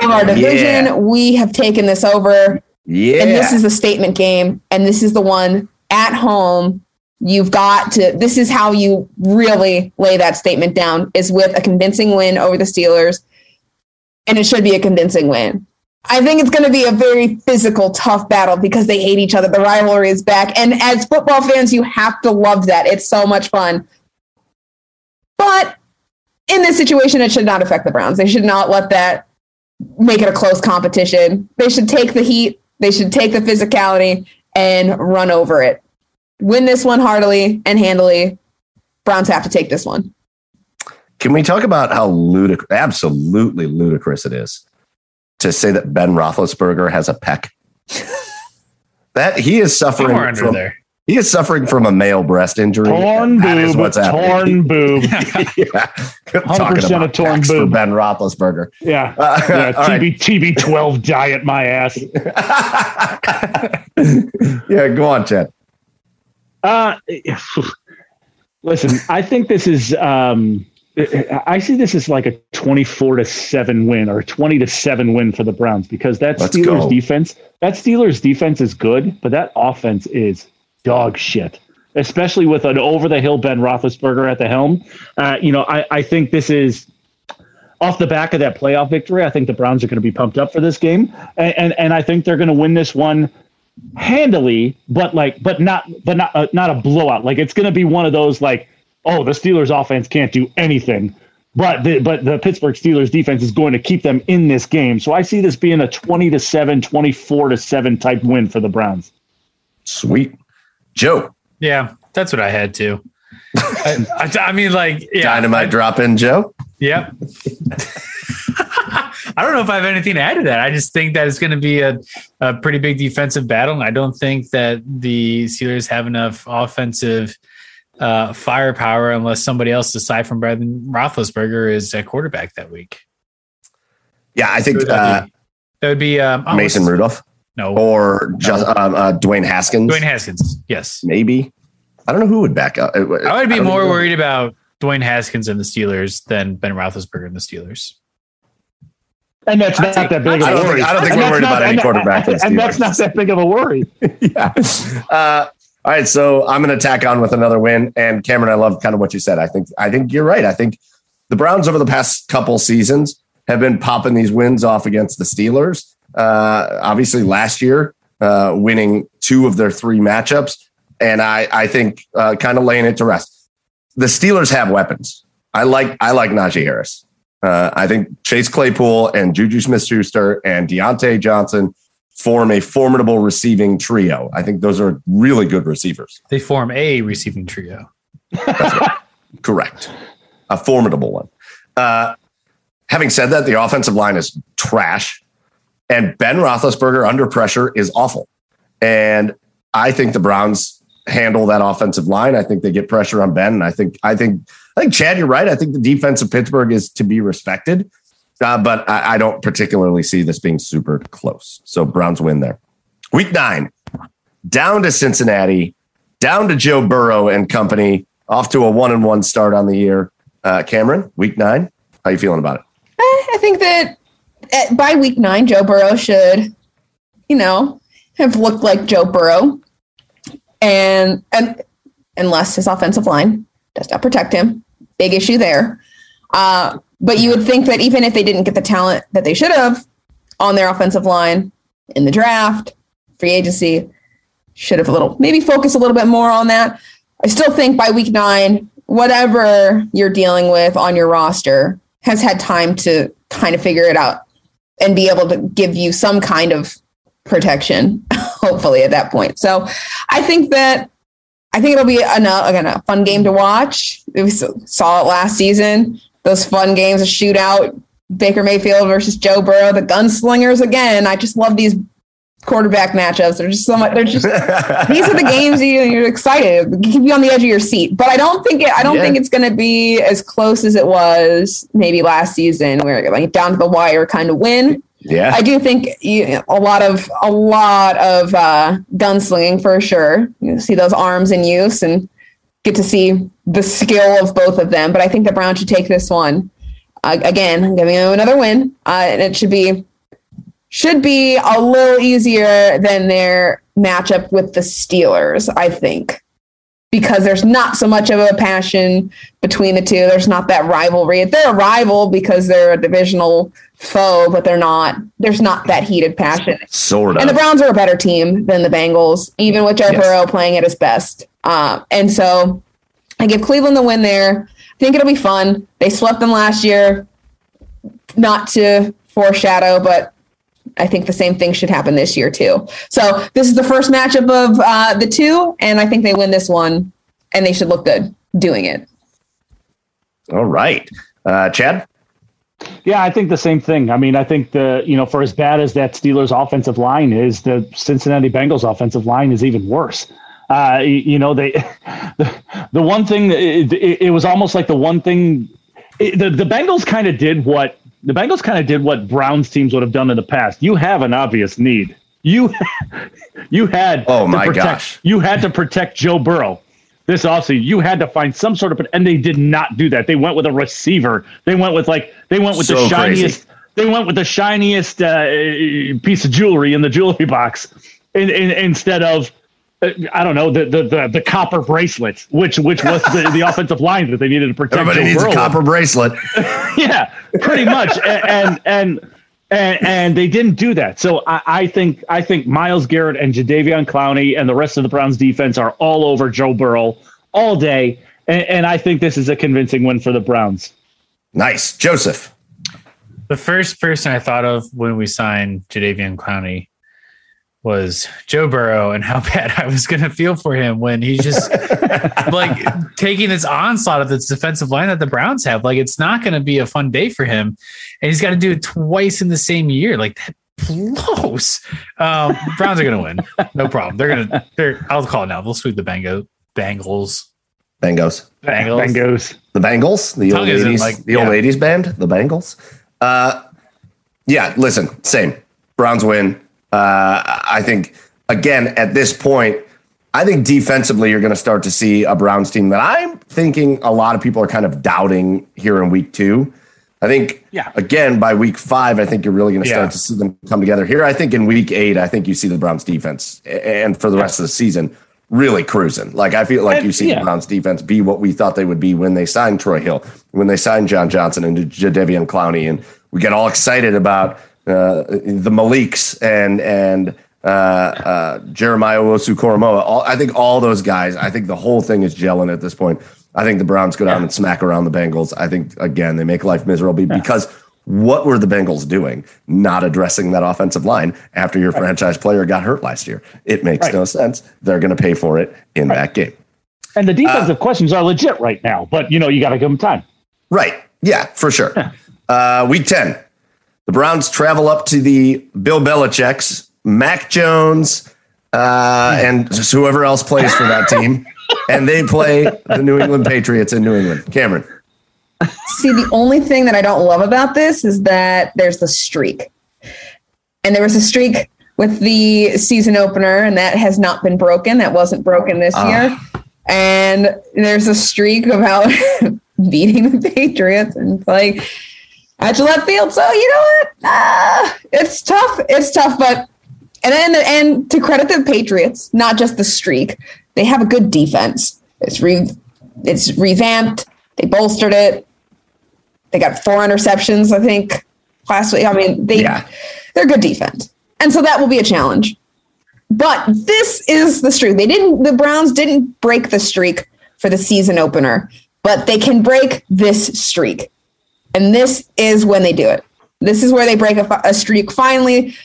of our division. Yeah. We have taken this over, yeah. and this is a statement game, and this is the one at home. You've got to. This is how you really lay that statement down: is with a convincing win over the Steelers and it should be a convincing win. I think it's going to be a very physical, tough battle because they hate each other. The rivalry is back. And as football fans, you have to love that. It's so much fun. But in this situation, it should not affect the Browns. They should not let that make it a close competition. They should take the heat, they should take the physicality and run over it. Win this one heartily and handily. Browns have to take this one. Can we talk about how ludicrous, absolutely ludicrous it is to say that Ben Roethlisberger has a peck? that he is suffering from, there. he is suffering from a male breast injury. Torn boob, what's torn boob. yeah, 100% talking a torn boob. Ben Roethlisberger. Yeah, Uh, yeah. all right. TB TB12 diet my ass. yeah, go on, Chad. Uh, listen, I think this is. Um, I see this as like a twenty-four to seven win or a twenty to seven win for the Browns because that Let's Steelers go. defense, that Steelers defense is good, but that offense is dog shit. Especially with an over-the-hill Ben Roethlisberger at the helm. Uh, you know, I, I think this is. off the back of that playoff victory, I think the Browns are going to be pumped up for this game, and and, and I think they're going to win this one handily, but like, but not, but not, uh, not a blowout. Like it's going to be one of those like, oh, the Steelers offense can't do anything, but the but the Pittsburgh Steelers defense is going to keep them in this game. So I see this being a twenty to 7, 24 to seven type win for the Browns. Sweet, Joe. Yeah, that's what I had too. I, I, I mean, like, yeah, Dynamite I- drop in, Joe. Yep. I don't know if I have anything to add to that. I just think that it's going to be a, a pretty big defensive battle. And I don't think that the Steelers have enough offensive uh, firepower unless somebody else aside from Bradley Roethlisberger is at quarterback that week. Yeah, I think uh, That would be um, oh, Mason Rudolph No, or just um, uh, Dwayne Haskins. Dwayne Haskins. Yes. maybe. I don't know who would back up. I would be I more know. worried about Dwayne Haskins and the Steelers than Ben Roethlisberger and the Steelers. And that's not that big of I a don't worry. think- I don't think we're worried not- about any quarterback for And that's not that big of a worry. yeah. Uh, all right, so I'm going to tack on with another win. And Camryn, I love kind of what you said. I think I think you're right. I think the Browns over the past couple seasons have been popping these wins off against the Steelers. Uh, obviously, last year uh, winning two of their three matchups, and I I think uh, kind of laying it to rest. The Steelers have weapons. I like I like Najee Harris. Uh, I think Chase Claypool and Juju Smith-Schuster and Diontae Johnson form a formidable receiving trio. I think those are really good receivers. They form a receiving trio. Correct. A formidable one. Uh, having said that, the offensive line is trash, and Ben Roethlisberger under pressure is awful. And I think the Browns handle that offensive line. I think they get pressure on Ben. And I think I think I think Chad, you're right. I think the defense of Pittsburgh is to be respected, uh, but I, I don't particularly see this being super close. So Browns win there. Week nine, down to Cincinnati, down to Joe Burrow and company, off to a one and one start on the year. Uh, Camryn, week nine, how you feeling about it? I think that at, by week nine, Joe Burrow should, you know, have looked like Joe Burrow, and and unless his offensive line does not protect him, big issue there. Uh, but you would think that even if they didn't get the talent that they should have on their offensive line in the draft, free agency, should have a little maybe focus a little bit more on that. I still think by week nine, whatever you're dealing with on your roster has had time to kind of figure it out and be able to give you some kind of protection, hopefully at that point. So I think that I think it'll be a, again a fun game to watch. We saw it last season. Those fun games, a shootout, Baker Mayfield versus Joe Burrow, the gunslingers again. I just love these quarterback matchups. They're just so much. They're just these are the games you, you're excited. Keep you on the edge of your seat. But I don't think it. I don't Yeah. think it's going to be as close as it was maybe last season, where like down to the wire kind of win. yeah. I do think you, a lot of a lot of uh, gunslinging for sure. You see those arms in use and get to see the skill of both of them. But I think the Browns should take this one uh, again, giving them another win, uh, and it should be should be a little easier than their matchup with the Steelers. I think because there's not so much of a passion between the two. There's not that rivalry. They're a rival because they're a divisional foe, but they're not. There's not that heated passion. sort of. And the. Browns are a better team than the Bengals, even with Joe Yes. Burrow playing at his best. Uh, and so I give Cleveland the win there. I think it'll be fun. They swept them last year. Not to foreshadow, but I think the same thing should happen this year too. So this is the first matchup of uh, the two, and I think they win this one, and they should look good doing it. All right. Uh, Chad? Yeah, I think the same thing. I mean, I think the you know for as bad as that Steelers offensive line is, the Cincinnati Bengals offensive line is even worse. Uh, you, know, they the, the one thing it, it, it was almost like the one thing it, the the Bengals kind of did what the Bengals kind of did what Browns teams would have done in the past. You have an obvious need. You you had Oh, to my protect- gosh. you had to protect Joe Burrow. This offseason, you had to find some sort of, and they did not do that. They went with a receiver. They went with like they went with the So crazy. shiniest. They went with the shiniest uh, piece of jewelry in the jewelry box, in, in, instead of I don't know the, the the the copper bracelet, which which was the, the offensive line that they needed to protect. Everybody Joe needs Burrow a copper bracelet. yeah, pretty much. and, and and and they didn't do that. So I, I think I think Myles Garrett and Jadeveon Clowney and the rest of the Browns defense are all over Joe Burrow all day, and, and I think this is a convincing win for the Browns. Nice, Joseph. The first person I thought of when we signed Jadeveon Clowney was Joe Burrow and how bad I was going to feel for him when he's just like taking this onslaught of this defensive line that the Browns have. Like it's not going to be a fun day for him, and he's got to do it twice in the same year. Like that blows. Um, Browns are going to win, no problem. They're going to. They're. I'll call it now. They'll sweep the Bango Bengals. Bengals. Bengals. Bengals. The Bengals. The Tongue old isn't eighties. like- the old yeah. eighties band. The Bengals. Uh, yeah. Listen, same. Browns win. Uh, I think again at this point, I think defensively you're going to start to see a Browns team that I'm thinking a lot of people are kind of doubting here in week two. I think Yeah. again by week five, I think you're really going to Yeah. start to see them come together. Here, I think in week eight, I think you see the Browns defense and for the rest of the season really cruising. Like I feel like And- you see yeah. the Browns defense be what we thought they would be when they signed Troy Hill, when they signed John Johnson and Jadeveon Clowney, and we get all excited about uh, the Maliks and and uh, uh, Jeremiah Owusu-Koramoah. All, I think all those guys. I think the whole thing is gelling at this point. I think the Browns go down and smack around the Bengals. I think again they make life miserable because what were the Bengals doing? Not addressing that offensive line after your franchise player got hurt last year. It makes Right. no sense. They're going to pay for it in that game. And the defensive questions are legit right now, but you know you got to give them time. Right. Yeah, for sure. Uh, week 10, the Browns travel up to the Bill Belichick's, Mac Jones, uh, and whoever else plays for that team. and they play the New England Patriots in New England. Camryn. See, the only thing that I don't love about this is that there's the streak. And there was a streak with the season opener, and that has not been broken. That wasn't broken this Ah. year. And there's a streak about beating the Patriots and at Gillette Field. So you know what? Ah, it's tough. It's tough, but and then and to credit the Patriots, not just the streak, they have a good defense. It's re, it's revamped. They bolstered it. They got four interceptions, I think, last week. I mean, they Yeah. they're good defense, and so that will be a challenge. But this is the streak. They didn't. The Browns didn't break the streak for the season opener, but they can break this streak, and this is when they do it. This is where they break a, a streak. Finally,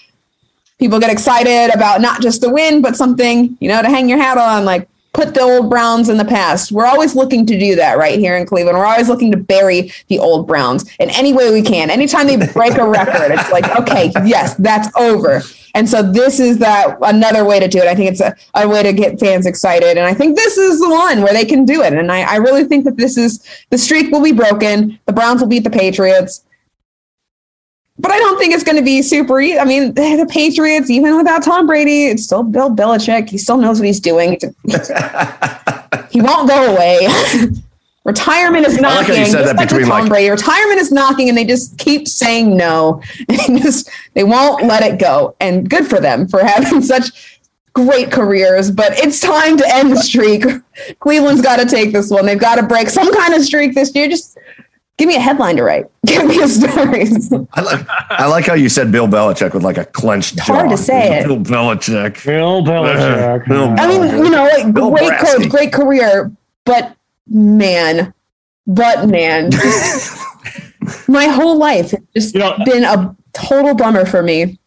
people get excited about not just the win, but something you know to hang your hat on, like put the old Browns in the past. We're always looking to do that right here in Cleveland. We're always looking to bury the old Browns in any way we can. Anytime they break a record, it's like, okay, yes, that's over. And so this is that another way to do it. I think it's a, a way to get fans excited. And I think this is the one where they can do it. And I, I really think that this is the streak will be broken. The Browns will beat the Patriots. But I don't think it's going to be super easy. I mean, the Patriots, even without Tom Brady, it's still Bill Belichick. He still knows what he's doing. he won't go away. Retirement is I like knocking. how you said that like between, Tom like- Brady. Retirement is knocking, and they just keep saying no. And just they won't let it go. And good for them for having such great careers. But it's time to end the streak. Cleveland's got to take this one. They've got to break some kind of streak this year. Just give me a headline to write. Give me a story. I like, I like how you said Bill Belichick with like a clenched jaw. hard to say it. Bill Belichick. Bill Belichick. Bill I mean, you know, like Bill great Brasky. coach, great career, but man, but man, my whole life has just You know- been a total bummer for me.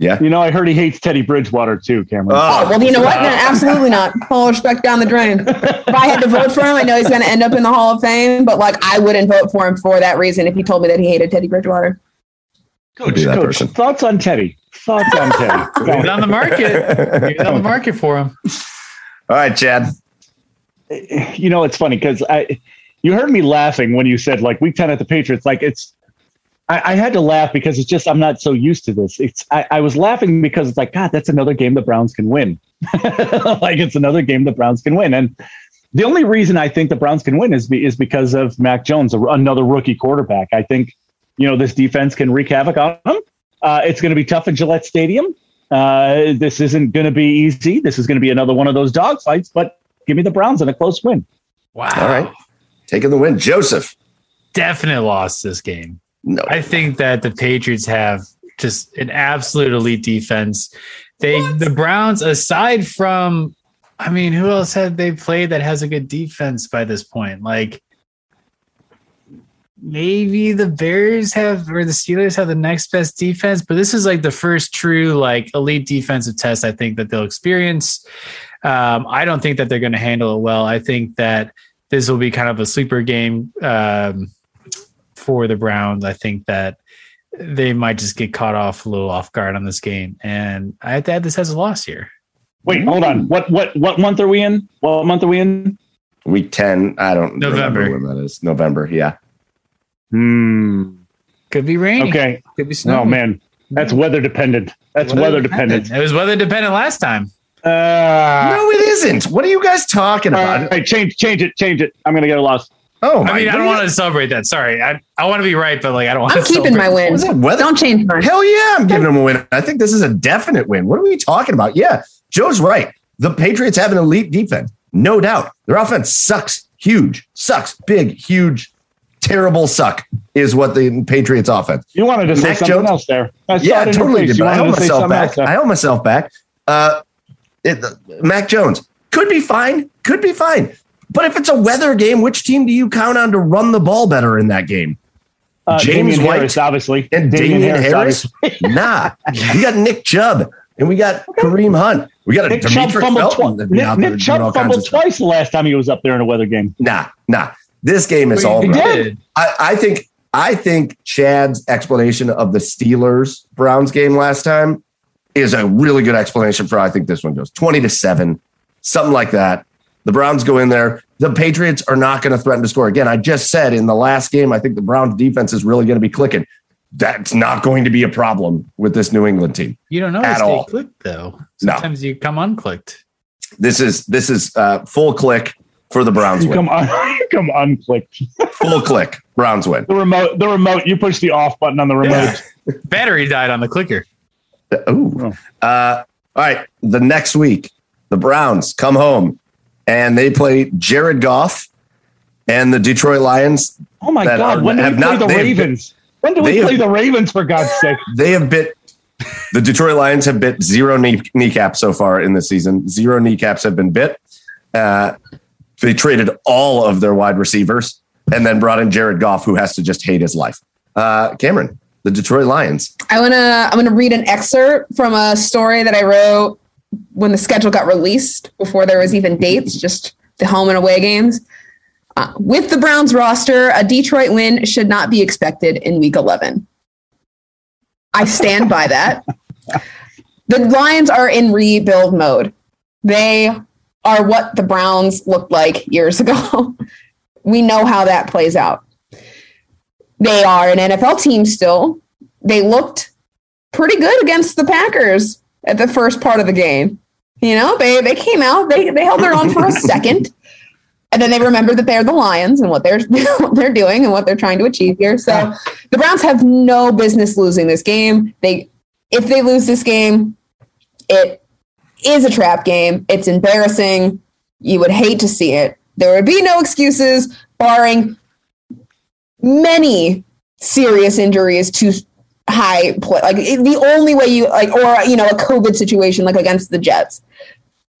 Yeah. You know, I heard he hates Teddy Bridgewater too, Camryn. Oh, oh well, you know what? No, absolutely not. All respect down the drain. If I had to vote for him, I know he's going to end up in the Hall of Fame, but like I wouldn't vote for him for that reason if he told me that he hated Teddy Bridgewater. coach, coach, person. thoughts on Teddy? Thoughts on Teddy? He's on the market. He's on the market for him. All right, Chad. you know, it's funny because I, you heard me laughing when you said like week 10 at the Patriots. Like it's, I, I had to laugh because it's just, I'm not so used to this. It's, I, I was laughing because it's like, God, that's another game the Browns can win. like it's another game the Browns can win. And the only reason I think the Browns can win is, be, is because of Mac Jones, a- another rookie quarterback. I think, you know, this defense can wreak havoc on them. Uh, it's going to be tough in Gillette Stadium. Uh, this isn't going to be easy. This is going to be another one of those dogfights, but give me the Browns in a close win. Wow. All right. Taking the win. Joseph. Definite loss this game. No. I think that the Patriots have just an absolute elite defense. They the Browns, aside from I mean, who else have they played that has a good defense by this point? Like maybe the Bears have or the Steelers have the next best defense, but this is like the first true like elite defensive test I think that they'll experience. Um, I don't think that they're going to handle it well. I think that this will be kind of a sleeper game um, for the Browns. I think that they might just get caught off a little off guard on this game, and I have to add this as a loss here. Wait, hold on. What what what month are we in? What month are we in? Week 10. I don't November. remember when that is. November. Yeah. Hmm. Could be rainy. Okay. Could be snow. Oh man, that's weather dependent. That's weather dependent. It was weather dependent last time. Uh, no, it isn't. What are you guys talking all about? right, change change it, change it. I'm gonna get a loss. Oh, my I mean, I don't want to celebrate that. Sorry, I, I want to be right, but like I don't want. I'm to keeping my win. Was it weather? Don't change mine. Hell yeah, I'm giving them a win. I think this is a definite win. What are we talking about? Yeah, Joe's right. The Patriots have an elite defense, no doubt. Their offense sucks, huge, sucks, big, huge, terrible suck is what the Patriots offense. You wanted to just say Mac something Jones? else there. I Yeah, it totally did. You But I wanted held to say myself back. else. I held myself back. Uh, it, Mac Jones could be fine, could be fine. But if it's a weather game, which team do you count on to run the ball better in that game? Uh, James Damien White Harris, obviously, And Damien, Harris? obviously. nah. We got Nick Chubb and we got Kareem Hunt. We got a Nick Chubb fumbled, twi- that'd be out Nick, Nick Chubb fumbled twice the last time he was up there in a weather game. Nah, nah. This game is all. I, I think I think Chad's explanation of the Steelers Browns game last time is a really good explanation for I think this one goes. 20 to 7, something like that. The Browns go in there. The Patriots are not going to threaten to score. Again, I just said in the last game, I think the Browns defense is really going to be clicking. That's not going to be a problem with this New England team. You don't know At to all. stay clicked though. No. Sometimes you come unclicked. This is this is uh, full click for the Browns You win. come un- you come unclicked. Full click, Browns win. The remote, the remote. You push the off button on the remote. Battery died on the clicker. Ooh. Uh, all right. The next week, the Browns come home and they play Jared Goff and the Detroit Lions. Oh my God! are- When do we play not- the they have- Ravens? When do we play have- the Ravens? For God's sake! They have bit the Detroit Lions have bit zero knee, kneecaps so far in the season. Zero kneecaps have been bit. Uh, they traded all of their wide receivers and then brought in Jared Goff, who has to just hate his life. Uh, Camryn, the Detroit Lions. I wanna I'm gonna read an excerpt from a story that I wrote when the schedule got released before there was even dates, just the home and away games. Uh, with the Browns roster, a Detroit win should not be expected in Week 11. I stand by that. The Lions are in rebuild mode. They are what the Browns looked like years ago. we know how that plays out. They are an NFL team still. They looked pretty good against the Packers at the first part of the game. You know, they they came out, they they held their own for a second. And then they remembered that they're the Lions and what they're what they're doing and what they're trying to achieve here. So the Browns have no business losing this game. They if they lose this game, it is a trap game. It's embarrassing. You would hate to see it. There would be no excuses, barring many serious injuries to high play. Like it- the only way you like, or you know, a COVID situation like against the Jets.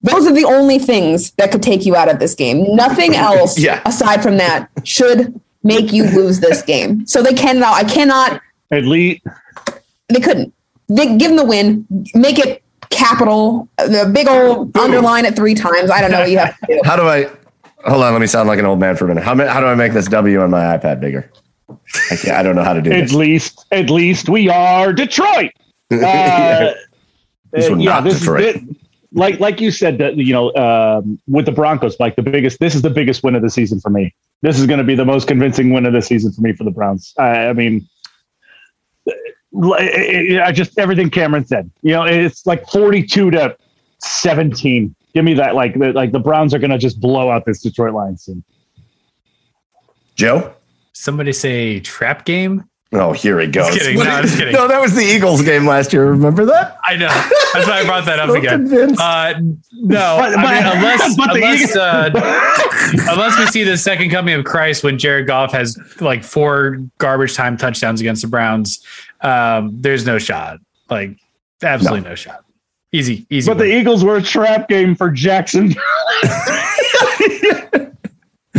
Those are the only things that could take you out of this game. Nothing else Yeah. aside from that should make you lose this game. So they cannot. I cannot. At least They couldn't. They give them the win. Make it capital. Uh, the big old underline it three times. I don't know what you have to do. How do I hold on? Let me sound like an old man for a minute. How, how do I make this W on my iPad bigger? I can't. I don't know how to do it. at this. least at least we are Detroit. Uh, This uh, yeah, not this Detroit. is it. Like like you said, that you know, um, with the Broncos, like the biggest. This is the biggest win of the season for me. This is going to be the most convincing win of the season for me for the Browns. I, I mean, I I just everything Camryn said. You know, it's like forty-two to seventeen. Give me that. Like the, like the Browns are going to just blow out this Detroit Lions team. Joe. Somebody say trap game. Oh, here it goes. kidding. No, just kidding. No, that was the Eagles game last year. Remember that? I know. That's why I brought that up So again. convinced. Uh, no, But- I mean, unless but the unless, uh, unless we see the second coming of Christ when Jared Goff has like four garbage time touchdowns against the Browns, um, there's no shot. Like absolutely no, shot. Easy, easy. But the. Eagles were a trap game for Jackson.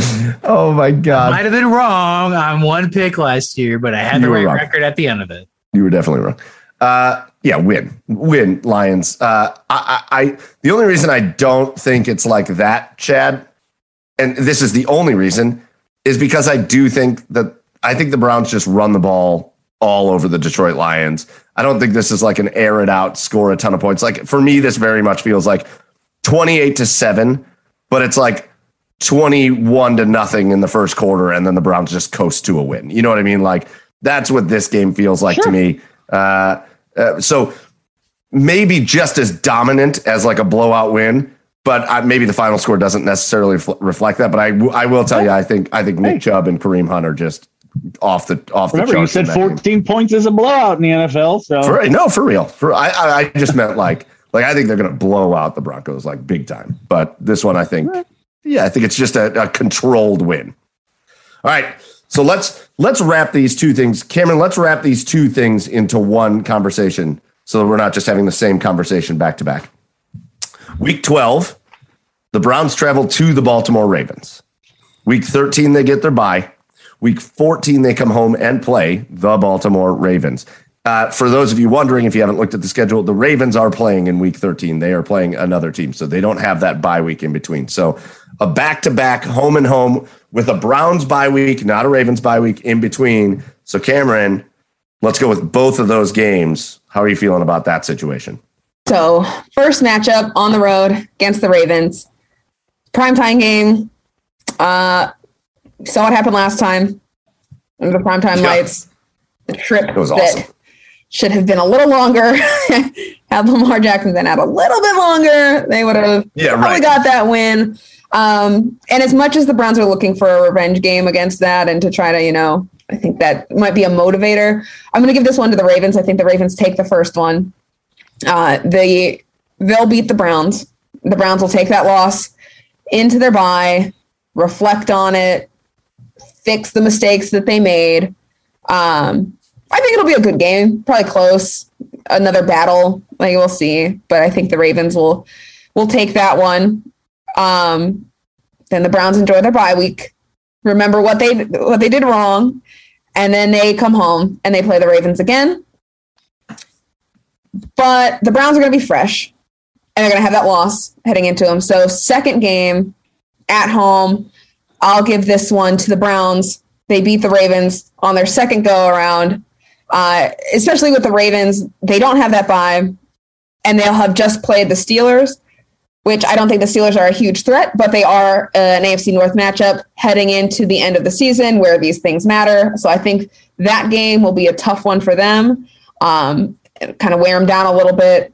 Oh my God. I might have been wrong on one pick last year, but I had You the right wrong. record at the end of it. You were definitely wrong. Uh, yeah, win, win, Lions. Uh, I, I, I, the only reason I don't think it's like that, Chad, and this is the only reason, is because I do think that I think the Browns just run the ball all over the Detroit Lions. I don't think this is like an air it out, score a ton of points. Like for me, this very much feels like twenty-eight to seven, but it's like 21 to nothing in the first quarter and then the Browns just coast to a win. You know what I mean? Like that's what this game feels like to me. Uh, uh, so maybe just as dominant as like a blowout win, but I, maybe the final score doesn't necessarily fl- reflect that. But I, w- I will tell you, I think I think Nick Chubb and Kareem Hunt are just off the off Remember, the you said that game. 14 points is a blowout in the NFL. So For, no, for real. For I, I, I just meant like, like I think they're going to blow out the Broncos like big time. But this one, I think, yeah, I think it's just a, a controlled win. All right, so let's let's wrap these two things, Camryn. Let's wrap these two things into one conversation, so that we're not just having the same conversation back to back. Week twelve, the Browns travel to the Baltimore Ravens. Week thirteen, they get their bye. Week 14, they come home and play the Baltimore Ravens. Uh, for those of you wondering, if you haven't looked at the schedule, the Ravens are playing in week 13. They are playing another team, so they don't have that bye week in between. So a back to back home and home with a Browns bye week, not a Ravens bye week in between. So, Camryn, let's go with both of those games. How are you feeling about that situation? So, first matchup on the road against the Ravens. Primetime game. Uh, saw what happened last time under the primetime Yeah. lights. The trip was that awesome. Should have been a little longer. Had Lamar Jackson been out a little bit longer, they would have Yeah, probably right. got that win. Um, and as much as the Browns are looking for a revenge game against that and to try to, you know, I think that might be a motivator. I'm going to give this one to the Ravens. I think the Ravens take the first one. Uh, they they'll beat the Browns. The Browns will take that loss into their bye, reflect on it, fix the mistakes that they made. Um, I think it'll be a good game, probably close. Another battle, like we'll see. But I think the Ravens will will take that one. Um, then the Browns enjoy their bye week. Remember what they what they did wrong, and then they come home and they play the Ravens again. But the Browns are going to be fresh, and they're going to have that loss heading into them. So second game at home, I'll give this one to the Browns. They beat the Ravens on their second go around. Uh, especially with the Ravens, they don't have that bye, and they'll have just played the Steelers which I don't think the Steelers are a huge threat, but they are an AFC North matchup heading into the end of the season where these things matter. So I think that game will be a tough one for them, um, kind of wear them down a little bit.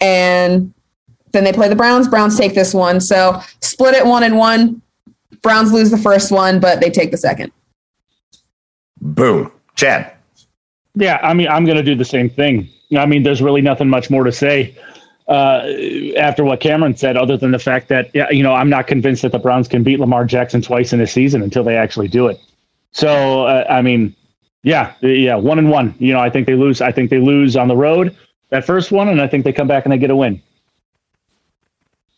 And then they play the Browns. Browns take this one. So split it one and one. Browns lose the first one, but they take the second. Boom. Chad. Yeah, I mean, I'm going to do the same thing. I mean, there's really nothing much more to say uh, after what Camryn said, other than the fact that yeah, you know I'm not convinced that the Browns can beat Lamar Jackson twice in a season until they actually do it. So uh, I mean, yeah, yeah, one and one. You know, I think they lose. I think they lose on the road that first one, and I think they come back and they get a win.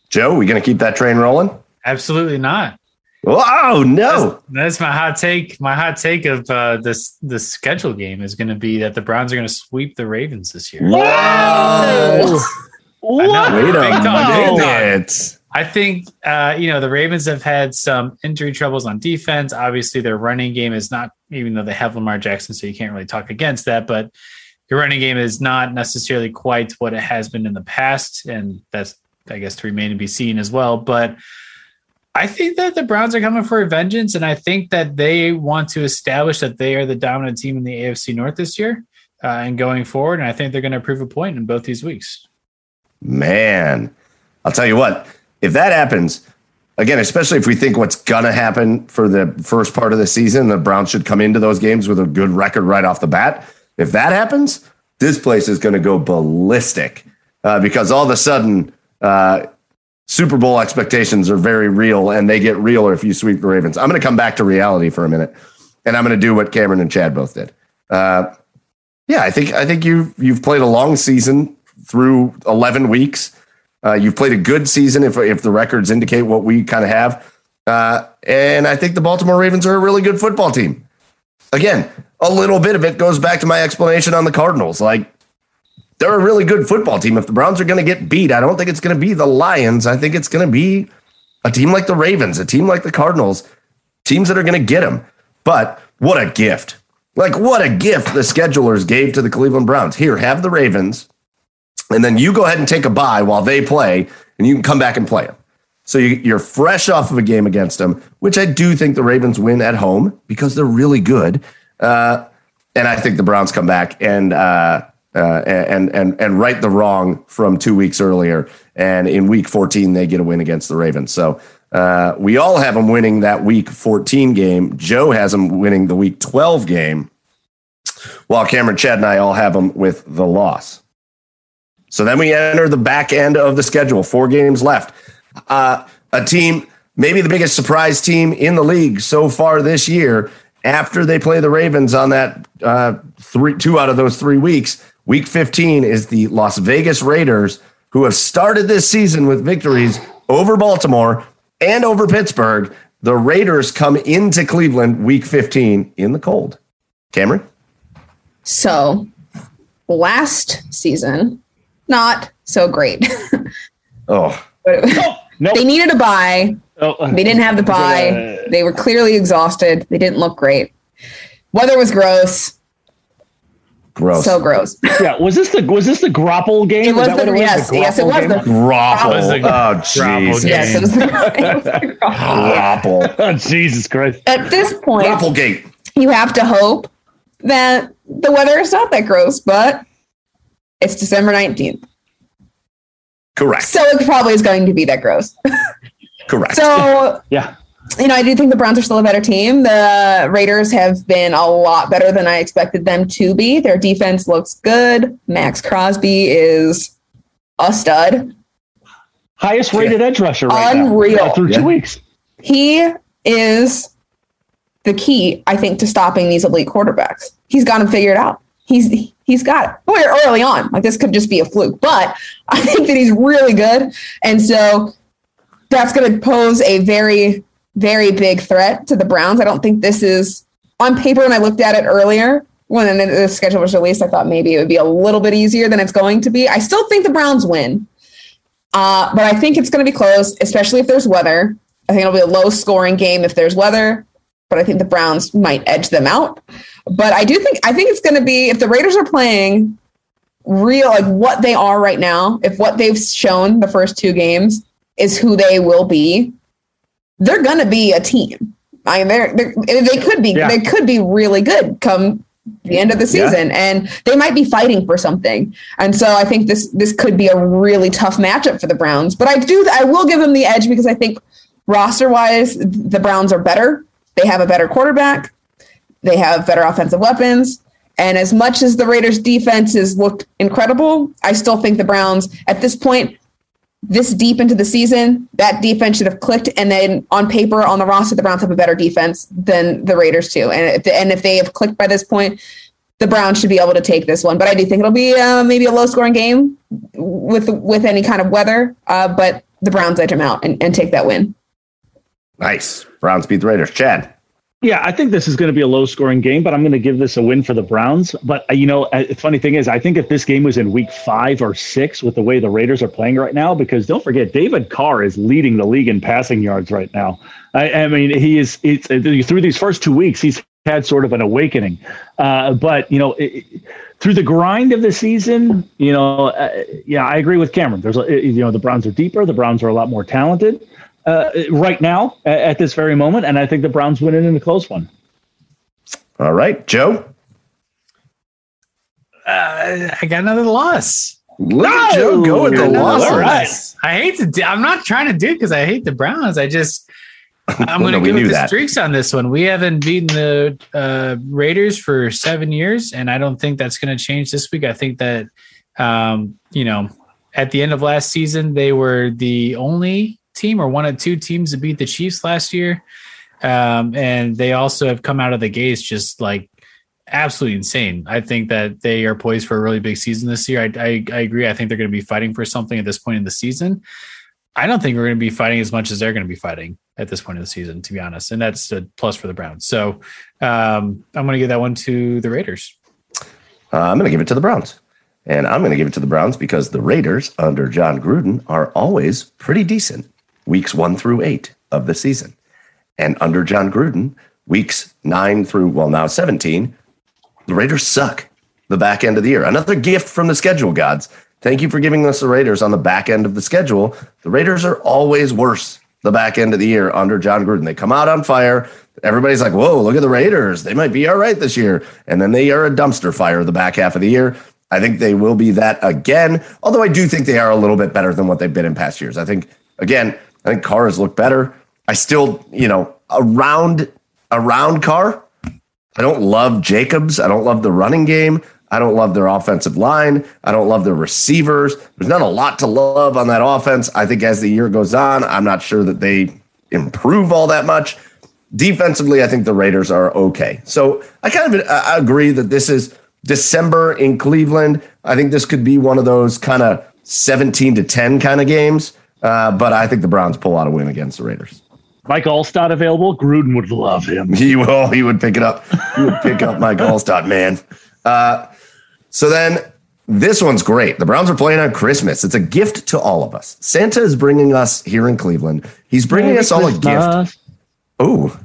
Joe, we going to keep that train rolling? Absolutely not. Oh, no. That's, that's my hot take. My hot take of uh, this the schedule game is going to be that the Browns are going to sweep the Ravens this year. Whoa. know. Wait Big a minute. I think uh, you know the Ravens have had some injury troubles on defense. Obviously, their running game is not, even though they have Lamar Jackson, so you can't really talk against that. But your running game is not necessarily quite what it has been in the past, and that's I guess to remain to be seen as well. But I think that the Browns are coming for a vengeance, and I think that they want to establish that they are the dominant team in the AFC North this year uh, and going forward. And I think they're going to prove a point in both these weeks. Man, I'll tell you what, if that happens, again, especially if we think what's gonna happen for the first part of the season, the Browns should come into those games with a good record right off the bat. If that happens, this place is going to go ballistic uh, because all of a sudden uh, Super Bowl expectations are very real, and they get realer if you sweep the Ravens. I'm going to come back to reality for a minute, and I'm going to do what Camryn and Chad both did. Uh, yeah, I think I think you you've played a long season through 11 weeks. Uh, you've played a good season if if the records indicate what we kind of have, uh, and I think the Baltimore Ravens are a really good football team. Again, a little bit of it goes back to my explanation on the Cardinals. Like they're a really good football team. If the Browns are going to get beat, I don't think it's going to be the Lions. I think it's going to be a team like the Ravens, a team like the Cardinals, teams that are going to get them. But what a gift. Like, what a gift the schedulers gave to the Cleveland Browns. Here, have the Ravens, and then you go ahead and take a bye while they play, and you can come back and play them. So you, are fresh off of a game against them, which I do think the Ravens win at home because they're really good. Uh, and I think the Browns come back and uh, uh, and and and right the wrong from two weeks earlier. And in Week 14, they get a win against the Ravens. So uh, we all have them winning that Week 14 game. Joe has them winning the Week 12 game, while Camryn, Chad, and I all have them with the loss. So then we enter the back end of the schedule. Four games left. Uh, a team, maybe the biggest surprise team in the league so far this year, after they play the Ravens on that uh, three, two out of those three weeks. Week 15 is the Las Vegas Raiders, who have started this season with victories over Baltimore and over Pittsburgh. The Raiders come into Cleveland week 15 in the cold. Camryn? So, last season, not so great. oh. no, They needed a bye. Oh, they didn't have the bye. They were clearly exhausted. They didn't look great. Weather was gross. Gross. So gross. yeah. Was this the was this the Grapple game? It was the, it yes, the yes, it was the Grapple. Oh Jesus. Yes, it was the Grapple. oh Jesus Christ. At this point, Grapplegate. You have to hope that the weather is not that gross, but it's December 19th. Correct. So it probably is going to be that gross. Correct. So yeah. You know, I do think the Browns are still a better team. The Raiders have been a lot better than I expected them to be. Their defense looks good. Maxx Crosby is a stud. Highest rated yeah. edge rusher right Unreal. now. Through yeah. two weeks. He is the key, I think, to stopping these elite quarterbacks. He's got them figured out. He's he's got it. We're early on. Like this could just be a fluke, but I think that he's really good. And so that's going to pose a very, very big threat to the Browns. I don't think this is on paper. When I looked at it earlier, when the schedule was released, I thought maybe it would be a little bit easier than it's going to be. I still think the Browns win, uh, but I think it's going to be close, especially if there's weather. I think it'll be a low scoring game if there's weather, but I think the Browns might edge them out. But I do think I think it's going to be if the Raiders are playing real like what they are right now, if what they've shown the first two games is who they will be, they're going to be a team. I mean, they're, they're they could be yeah. they could be really good come the end of the season, yeah. and they might be fighting for something. And so I think this this could be a really tough matchup for the Browns. But I do I will give them the edge because I think roster wise the Browns are better. They have a better quarterback. They have better offensive weapons. And as much as the Raiders defense has looked incredible, I still think the Browns at this point this deep into the season, that defense should have clicked. And then on paper, on the roster, the Browns have a better defense than the Raiders too. And if, and if they have clicked by this point, the Browns should be able to take this one. But I do think it'll be uh, maybe a low scoring game with with any kind of weather. Uh, but the Browns edge them out and, and take that win. Nice. Browns beat the Raiders. Chad. Yeah, I think this is going to be a low scoring game, but I'm going to give this a win for the Browns. But, uh, you know, uh, the funny thing is, I think if this game was in week five or six with the way the Raiders are playing right now, because don't forget, David Carr is leading the league in passing yards right now. I, I mean, he is it's, uh, through these first two weeks, he's had sort of an awakening. Uh, but, you know, it, through the grind of the season, you know, uh, yeah, I agree with Camryn. There's, you know, the Browns are deeper, the Browns are a lot more talented uh, right now at this very moment, and I think the Browns win it in a close one. All right, Joe. Uh, I got another loss. Look at Joe go with the No, losses. all right. I hate to. Do, I'm not trying to do because I hate the Browns. I just. I'm Well, going to no, we go knew with the that. streaks on this one. We haven't beaten the uh, Raiders for seven years, and I don't think that's going to change this week. I think that, um, you know, at the end of last season, they were the only team or one of two teams to beat the Chiefs last year, um, and they also have come out of the gates just like absolutely insane. I think that they are poised for a really big season this year. I, I, I agree. I think they're going to be fighting for something at this point in the season. I don't think we're going to be fighting as much as they're going to be fighting at this point of the season, to be honest. And that's a plus for the Browns. So um, I'm going to give that one to the Raiders. Uh, I'm going to give it to the Browns. And I'm going to give it to the Browns because the Raiders under Jon Gruden are always pretty decent weeks one through eight of the season. And under Jon Gruden, weeks nine through, well, now 17, the Raiders suck the back end of the year. Another gift from the schedule gods. Thank you for giving us the Raiders on the back end of the schedule. The Raiders are always worse the back end of the year under Jon Gruden. They come out on fire. Everybody's like, whoa, look at the Raiders. They might be all right this year. And then they are a dumpster fire the back half of the year. I think they will be that again. Although I do think they are a little bit better than what they've been in past years. I think, again, I think Carr has looked better. I still, you know, around around Carr, I don't love Jacobs. I don't love the running game. I don't love their offensive line. I don't love their receivers. There's not a lot to love on that offense. I think as the year goes on, I'm not sure that they improve all that much. Defensively, I think the Raiders are okay. So I kind of uh, agree that this is December in Cleveland. I think this could be one of those kind of 17 to 10 kind of games. Uh, but I think the Browns pull out a win against the Raiders. Mike Alstott available. Gruden would love him. He will. He would pick it up. He would pick up Mike Alstott, man. Uh, so then this one's great. The Browns are playing on Christmas. It's a gift to all of us. Santa is bringing us here in Cleveland. He's bringing Merry us all a gift. Christmas. Oh,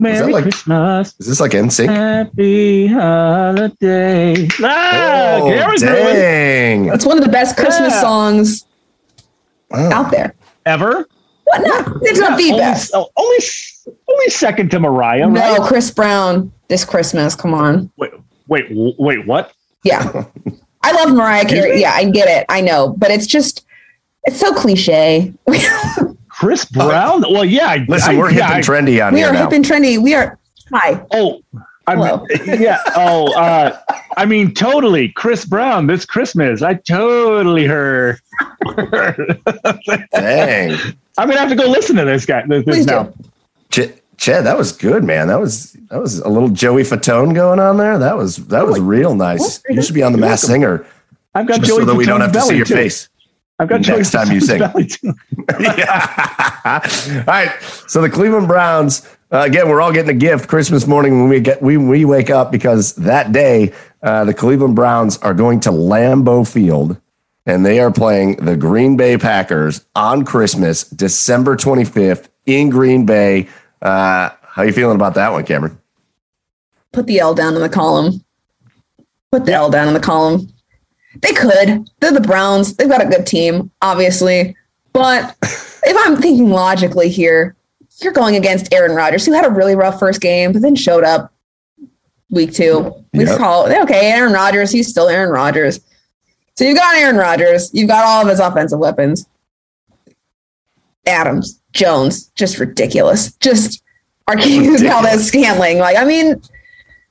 Merry like- Christmas. is this like NSYNC? Happy holiday. Ah, Oh, Camryn's ruined dang. It's one of the best Christmas Yeah. songs Wow. out there. ever. What? No, it's not the only, best. oh, only, only second to Mariah, No, right? Chris Brown this Christmas. Come on. Wait, wait, wait, what? Yeah. I love Mariah Carey. Yeah, I get it. I know. But it's just, it's so cliche. Chris Brown? well, yeah. I- Listen, I- we're hip yeah, and trendy on we here We are now. hip and trendy. We are, hi. Oh, I mean, yeah. Oh, uh, I mean, totally. Chris Brown this Christmas. I totally heard. Dang. I'm gonna have to go listen to this guy. This, this Please now. Ch- Chad, that was good, man. That was that was a little Joey Fatone going on there. That was that was real nice. You should be on the Masked Singer I've got just Joey so that we don't have to see belly, your too. face. I've got next Joey time you sing. yeah. all right. So the Cleveland Browns, uh, again, we're all getting a gift Christmas morning when we get we we wake up because that day uh, the Cleveland Browns are going to Lambeau Field and they are playing the Green Bay Packers on Christmas, December 25th in Green Bay. Uh, how you feeling about that one, Camryn? Put the L down in the column. Put the L down in the column. They could. They're the Browns. They've got a good team, obviously. But if I'm thinking logically here, you're going against Aaron Rodgers, who had a really rough first game, but then showed up week two. We Yep. call okay, Aaron Rodgers. He's still Aaron Rodgers. So you've got Aaron Rodgers. You've got all of his offensive weapons. Adams, Jones, just ridiculous. Just Arceus Valdes-Scantling. Like, I mean,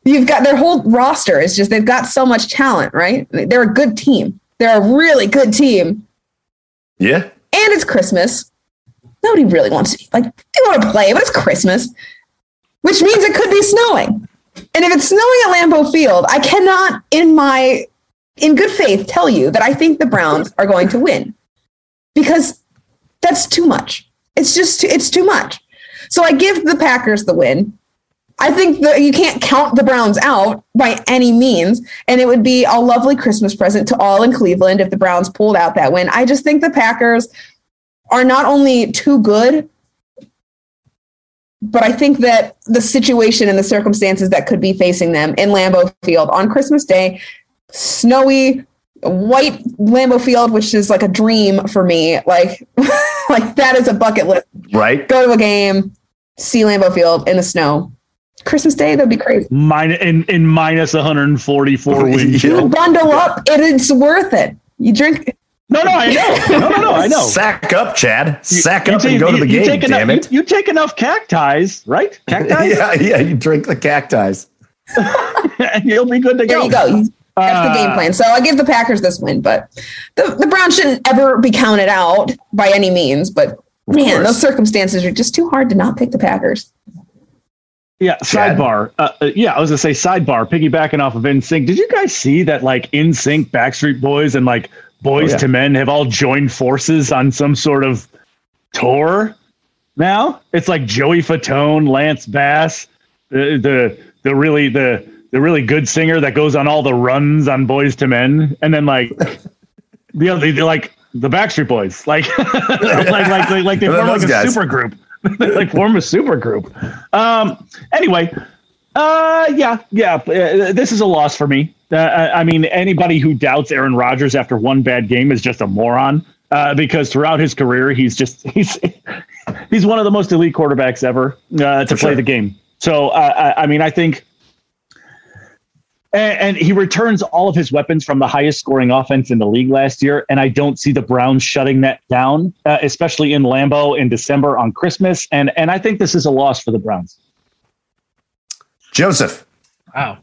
you've got their whole roster is just they've got so much talent, right? They're a good team. They're a really good team. Yeah. And it's Christmas. Nobody really wants to like they want to play, but it's Christmas. Which means it could be snowing. And if it's snowing at Lambeau Field, I cannot in my in good faith tell you that I think the Browns are going to win. Because that's too much. It's just too, it's too much. So I give the Packers the win. I think that you can't count the Browns out by any means. And it would be a lovely Christmas present to all in Cleveland if the Browns pulled out that win. I just think the Packers are not only too good, but I think that the situation and the circumstances that could be facing them in Lambeau Field on Christmas Day, snowy, white Lambeau Field, which is like a dream for me. Like, like that is a bucket list. Right. Go to a game, see Lambeau Field in the snow. Christmas Day, that'd be crazy. Mine in, in minus 144 wind Yeah. chill. Bundle up, and it's worth it. You drink. No, no, I know. No, no, no, I know. Sack up, Chad. Sack You up take- and go to the you game. take enough, Damn it. You, you take enough cacti, right? Cacti, yeah, yeah. You drink the cacti. and you'll be good to There go. you go. That's the game Uh, plan. So I give the Packers this win, but the, the Browns shouldn't ever be counted out by any means. But man, those circumstances are just too hard to not pick the Packers. Yeah, sidebar. Uh, uh, yeah, I was gonna say sidebar. Piggybacking off of NSYNC. Did you guys see that? Like NSYNC, Backstreet Boys, and like Boys Oh, yeah. to Men have all joined forces on some sort of tour. Now it's like Joey Fatone, Lance Bass, the the the really the the really good singer that goes on all the runs on Boyz II Men, and then like the other they're like the Backstreet Boys, like like like like, like they form like a super group. they like form a super group. Um. Anyway, uh, yeah, yeah. uh, This is a loss for me. Uh, I I mean, anybody who doubts Aaron Rodgers after one bad game is just a moron. Uh, because throughout his career, he's just he's he's one of the most elite quarterbacks ever uh, to play sure. the game. So uh, I, I mean, I think. And, and he returns all of his weapons from the highest scoring offense in the league last year. And I don't see the Browns shutting that down, uh, especially in Lambeau in December on Christmas. And and I think this is a loss for the Browns. Joseph. Wow.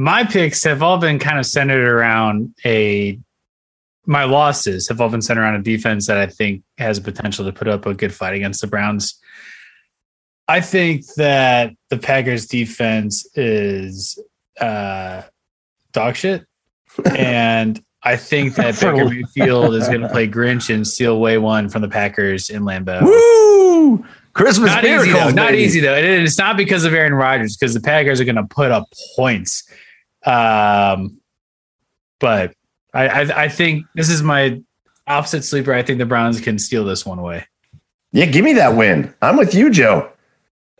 My picks have all been kind of centered around a my losses have all been centered around a defense that I think has potential to put up a good fight against the Browns. I think that the Packers defense is uh dog shit. and I think that Baker Mayfield is going to play Grinch and steal away one from the Packers in Lambeau. Woo! Christmas Not easy miracles, though. Not easy though. It- it's not because of Aaron Rodgers because the Packers are going to put up points. Um, but I, I I think this is my opposite sleeper. I think the Browns can steal this one away. Yeah, give me that win. I'm with you, Joe.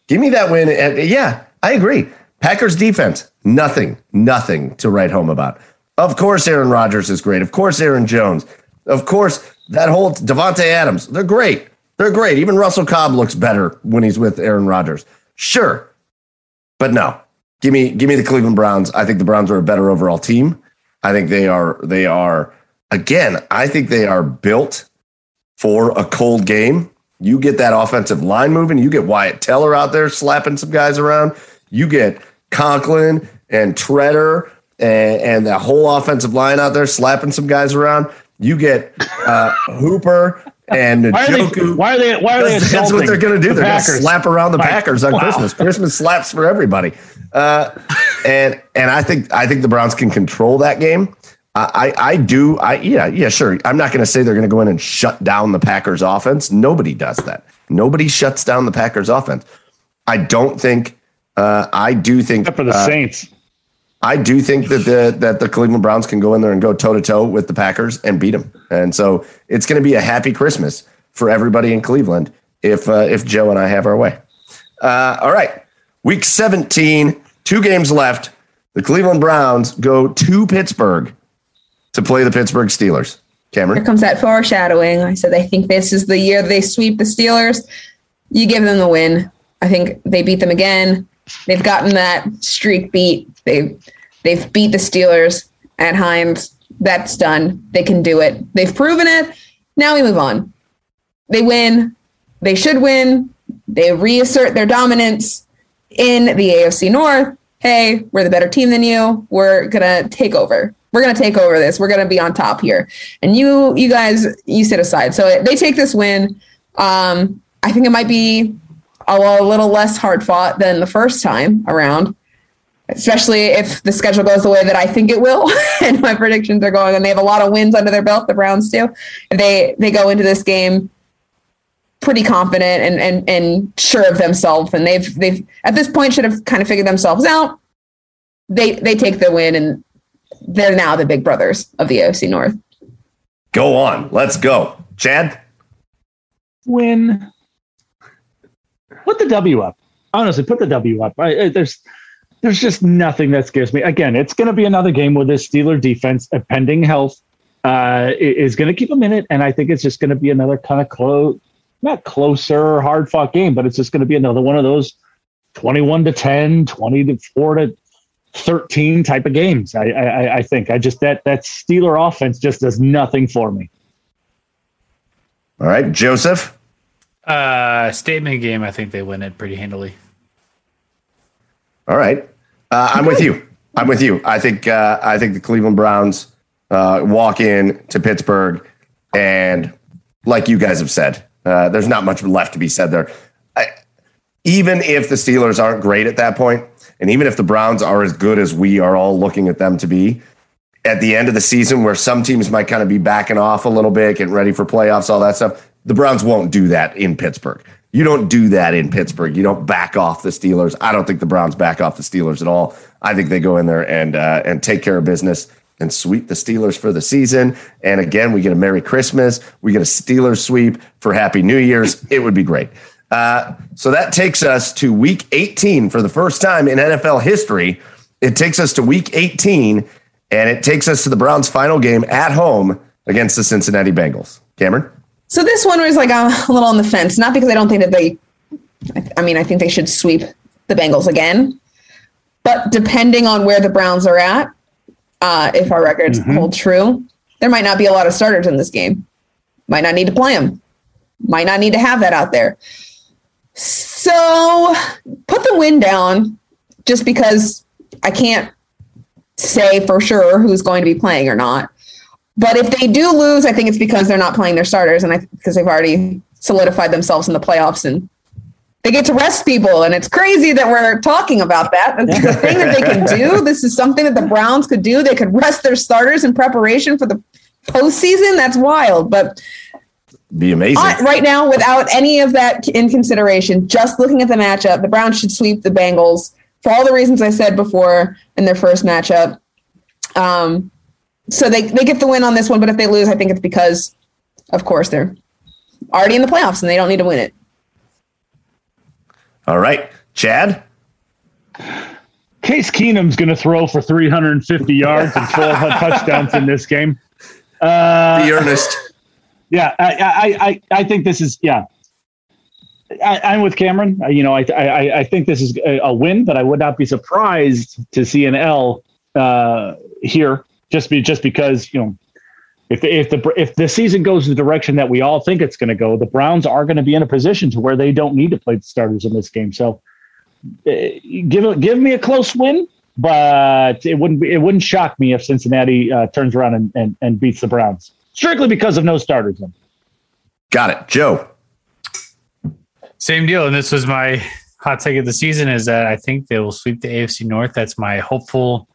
Give me that win. And yeah, I agree. Packers defense, nothing, nothing to write home about. Of course, Aaron Rodgers is great. Of course, Aaron Jones. Of course, that whole Davante Adams. They're great. They're great. Even Russell Cobb looks better when he's with Aaron Rodgers. Sure, but no. Give me, give me the Cleveland Browns. I think the Browns are a better overall team. I think they are. They are again. I think they are built for a cold game. You get that offensive line moving. You get Wyatt Teller out there slapping some guys around. You get Conklin and Tretter and, and the whole offensive line out there slapping some guys around. You get uh, Hooper and Why are they? Why are they? Why are they? That's, what they're going to do. the They're going to slap around the Packers on wow. Christmas. Christmas slaps for everybody. Uh, and and I think I think the Browns can control that game. I I, I do. I yeah yeah sure. I'm not going to say they're going to go in and shut down the Packers offense. Nobody does that. Nobody shuts down the Packers offense. I don't think. Uh, I do think Except for the uh, Saints. I do think that the that the Cleveland Browns can go in there and go toe to toe with the Packers and beat them, and so it's going to be a happy Christmas for everybody in Cleveland if uh, if Joe and I have our way. Uh, all right, week seventeen, two games left. The Cleveland Browns go to Pittsburgh to play the Pittsburgh Steelers. Camryn. Here comes that foreshadowing. I said I think this is the year they sweep the Steelers. You give them the win. I think they beat them again. They've gotten that streak beat. They've they've beat the Steelers at Heinz. That's done. They can do it. They've proven it. Now we move on. They win. They should win. They reassert their dominance in the AFC North. Hey, we're the better team than you. We're gonna take over. We're gonna take over this. We're gonna be on top here. And you, you guys, you sit aside. So they take this win. Um, I think it might be a, a little less hard fought than the first time around, especially if the schedule goes the way that I think it will. and my predictions are going, and they have a lot of wins under their belt. The Browns do. They they go into this game pretty confident and and and sure of themselves, and they've they've at this point should have kind of figured themselves out. They they take the win, and they're now the big brothers of the AFC North. go on. Let's go, Chad. Win. Put the W up. Honestly, put the W up. I, I- there's there's just nothing that scares me. Again, it's going to be another game where this Steeler defense, pending health, uh, is going to keep them in it, and I think it's just going to be another kind of close, not closer, hard fought game, but it's just going to be another one of those 21 to 10, 20 to 4 to 13 type of games. I, I, I think I just that that Steeler offense just does nothing for me. All right, Joseph. Uh, statement game. I think they win it pretty handily. All right, uh, I'm with you. I'm with you. I think uh, I think the Cleveland Browns uh, walk in to Pittsburgh, and like you guys have said, uh, there's not much left to be said there. I, even if the Steelers aren't great at that point, and even if the Browns are as good as we are all looking at them to be, at the end of the season, where some teams might kind of be backing off a little bit, getting ready for playoffs, all that stuff, the Browns won't do that in Pittsburgh. You don't do that in Pittsburgh. You don't back off the Steelers. I don't think the Browns back off the Steelers at all. I think they go in there and uh, and take care of business and sweep the Steelers for the season. And again, we get a Merry Christmas. We get a Steelers sweep for Happy New Year's. It would be great. Uh, so that takes us to Week 18 for the first time in NFL history. It takes us to Week 18, and it takes us to the Browns' final game at home against the Cincinnati Bengals. Camryn. So this one was like a little on the fence, not because I don't think that they, I mean, I think they should sweep the Bengals again, but depending on where the Browns are at, uh, if our records Mhm. hold true, there might not be a lot of starters in this game. Might not need to play them. Might not need to have that out there. So put the win down just because I can't say for sure who's going to be playing or not. But if they do lose, I think it's because they're not playing their starters, and I because they've already solidified themselves in the playoffs, and they get to rest people. And it's crazy that we're talking about that. That's the thing that they can do. This is something that the Browns could do. They could rest their starters in preparation for the postseason. That's wild. But Be amazing. Right now, without any of that in consideration, just looking at the matchup, the Browns should sweep the Bengals for all the reasons I said before in their first matchup. Um, so they, they get the win on this one, but if they lose, I think it's because, of course, they're already in the playoffs and they don't need to win it. All right, Chad. Case Keenum's going to throw for 350 yards and 12 touchdowns in this game. Uh, Be earnest. yeah, I, I, I, I think this is yeah. I, I'm with Camryn. Uh, You know, I, I, I think this is a, a win, but I would not be surprised to see an L uh, here, just be just because you know, if the, if the if the season goes the direction that we all think it's going to go, the Browns are going to be in a position to where they don't need to play the starters in this game. So, uh, give give me a close win, but it wouldn't be, it wouldn't shock me if Cincinnati uh, turns around and, and, and beats the Browns strictly because of no starters. In. Got it, Joe. Same deal. And this was my hot take of the season is that I think they will sweep the AFC North. That's my hopeful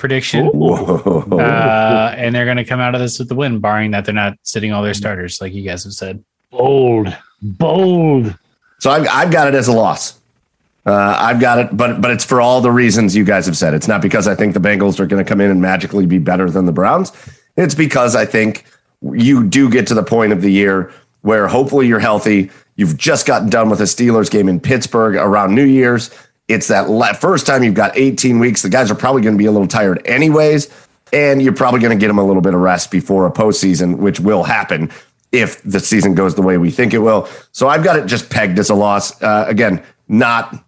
prediction. Uh, and they're going to come out of this with the win, barring that they're not sitting all their starters, like you guys have said. Bold, bold. So I've, I've got it as a loss. Uh, I've got it, but but it's for all the reasons you guys have said. It's not because I think the Bengals are going to come in and magically be better than the Browns. It's because I think you do get to the point of the year where hopefully you're healthy. You've just gotten done with a Steelers game in Pittsburgh around New Year's. It's that la- first time you've got 18 weeks. The guys are probably going to be a little tired anyways, and you're probably going to get them a little bit of rest before a postseason, which will happen if the season goes the way we think it will. So I've got it just pegged as a loss. Uh, again, not.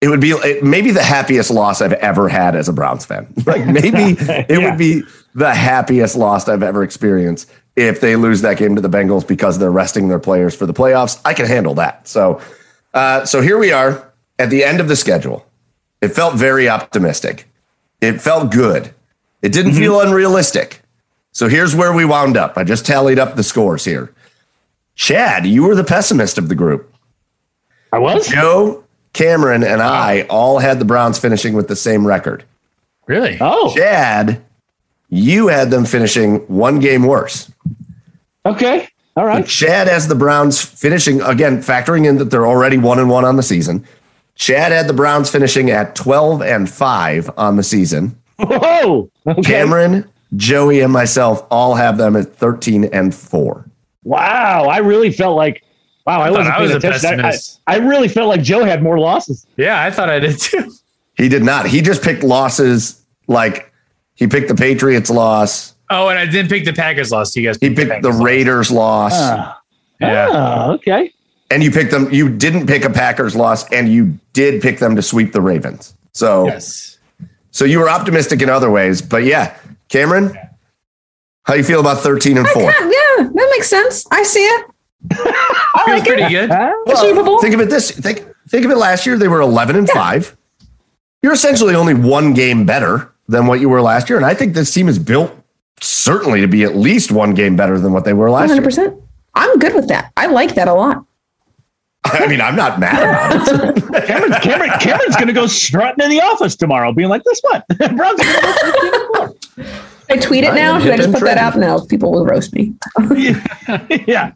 It would be it, maybe the happiest loss I've ever had as a Browns fan. Like maybe it would be the happiest loss I've ever experienced if they lose that game to the Bengals because they're resting their players for the playoffs. I can handle that. So, uh, so here we are at the end of the schedule. It felt very optimistic. It felt good. It didn't mm-hmm. feel unrealistic. So here's where we wound up. I just tallied up the scores here. Chad, you were the pessimist of the group. I was. Joe, Camryn, and I all had the Browns finishing with the same record. Really? Oh, Chad, you had them finishing one game worse. okay. All right. Chad has the Browns finishing again, factoring in that they're already one and one on the season. Chad had the Browns finishing at 12 and 5 on the season. Whoa. Okay. Camryn, Joey, and myself all have them at 13 and 4. Wow. I really felt like. Wow. I, I wasn't I was a pessimist. I, I really felt like Joe had more losses. Yeah, I thought I did too. He did not. He just picked losses like he picked the Patriots loss. Oh, and I didn't pick the Packers loss. You guys He picked the Packers loss. Raiders loss. Ah. Yeah. Ah, okay. And you picked them. You didn't pick a Packers loss, and you did pick them to sweep the Ravens. So Yes. So you were optimistic in other ways, but yeah, Camryn, how you feel about 13 and I four? can- yeah, that makes sense. I see it. I Feels like pretty it. good. Achievable. Think of it this think think of it last year they were 11 and 5. You're essentially only one game better than what you were last year and I think this team is built certainly to be at least one game better than what they were last year. 100%. I'm good with that. I like that a lot. I mean, I'm not mad about it. Camryn, Camryn, Camryn's going to go strutting in the office tomorrow, being like, "This what?" Browns going to go 13. I tweet it I now. am Should I just and put that out? now? people will roast me. yeah.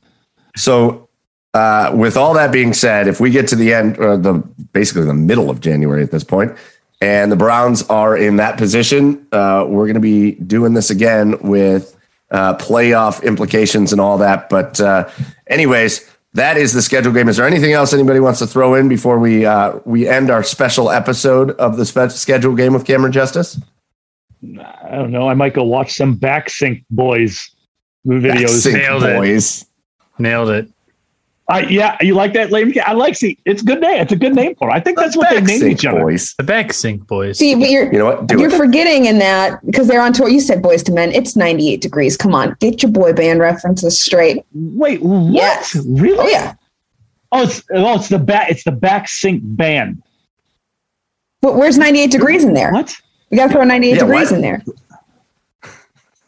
So, uh, with all that being said, if we get to the end, or the basically the middle of January at this point, and the Browns are in that position, uh, we're going to be doing this again with uh, playoff implications and all that. But, uh, anyways, that is the schedule game. Is there anything else anybody wants to throw in before we uh, we end our special episode of the spe- schedule game with Camryn Justice? I don't know. I might go watch some back sync boys videos. Sync Nailed it. Nailed it. I, yeah, you like that name? I like. See, it's a good name. It's a good name for. It. I think that's what they Back named each other. boys. The back sync boys. See, but you're You know what? Do you're it. forgetting in that because they're on tour. You said Boyz II Men. It's 98 degrees. Come on, get your boy band references straight. Wait, what? Yes. Really? Oh yeah. Oh, it's oh, it's the back. It's the back sync band. But where's 98 degrees in there? What? You got to throw 98 Yeah, degrees what? in there.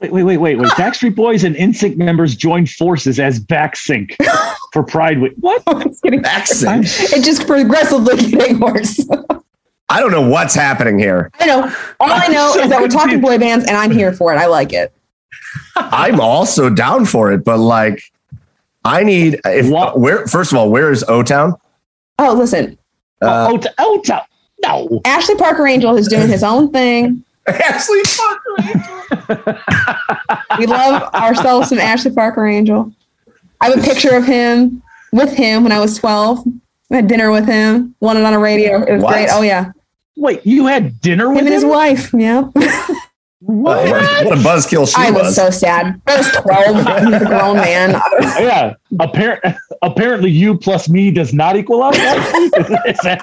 Wait, wait, wait, wait, wait. Backstreet Boys and NSYNC members joined forces as back sync for Pride Week. What? It's getting- Back sync. It's just progressively getting worse. I don't know what's happening here. I know. All I know I'm so is that we're talking boy bands, and I'm here for it. I like it. I'm also down for it, but like, I need if What? where first of all, where is O Town? Oh, listen, Uh, oh, to, oh, no. Ashley Parker Angel is doing his own thing. Ashley Parker. Angel. We love ourselves some Ashley Parker Angel. I have a picture of him with him when I was 12. I had dinner with him, won it on a radio. It was What? great. Oh, yeah. Wait, you had dinner with Him with and his wife. Yeah. What, oh, what a buzzkill she I was. was so sad. I was 12. He's a grown man. Yeah. Appar- apparently, you plus me does not equal up. is, that,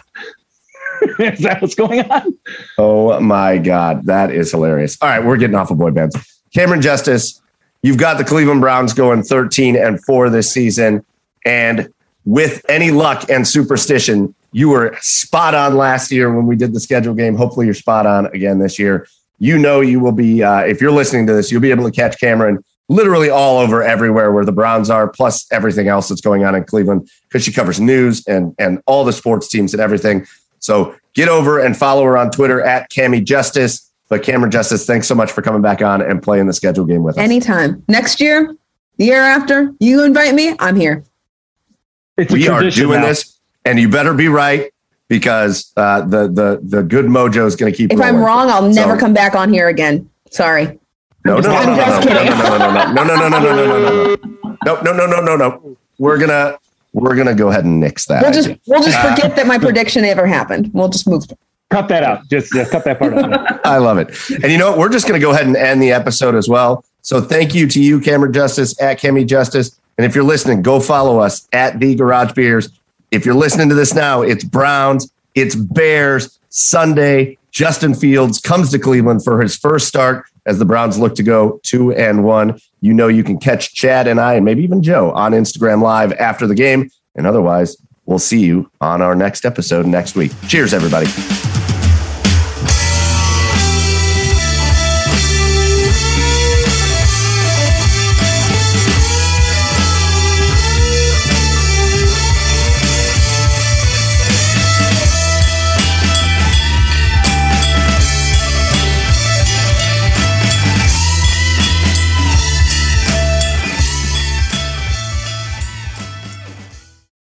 is that what's going on? oh my god, that is hilarious. All right, we're getting off of boy bands. Camryn Justice, you've got the Cleveland Browns going 13 and 4 this season and with any luck and superstition, you were spot on last year when we did the schedule game. Hopefully, you're spot on again this year. You know, you will be, uh, if you're listening to this, you'll be able to catch Camryn literally all over everywhere where the Browns are, plus everything else that's going on in Cleveland, because she covers news and, and all the sports teams and everything. So get over and follow her on Twitter at Cami Justice. But Camryn Justice, thanks so much for coming back on and playing the schedule game with us. Anytime. Next year, the year after, you invite me, I'm here. It's we are doing now. this, and you better be right because uh, the the the good mojo is going to keep. If I'm wrong, I'll never So- come back on here again. Sorry. No, no, no, I'm no, no, just no, kidding. no, no, no, no, no, no, no, no, no, no, no, no, no, no, no, no, no. We're gonna we're gonna go ahead and nix that. We'll just idea. we'll just Uh, forget that my prediction ever happened. We'll just move. Cut that out. Just uh, cut that part out. I love it. And you know what? We're just going to go ahead and end the episode as well. So thank you to you, Camryn Justice at Cami Justice. And if you're listening, go follow us at the Garage Beers. If you're listening to this now, it's Browns, it's Bears, Sunday. Justin Fields comes to Cleveland for his first start as the Browns look to go two and one. You know, you can catch Chad and I, and maybe even Joe on Instagram Live after the game. And otherwise, we'll see you on our next episode next week. Cheers, everybody.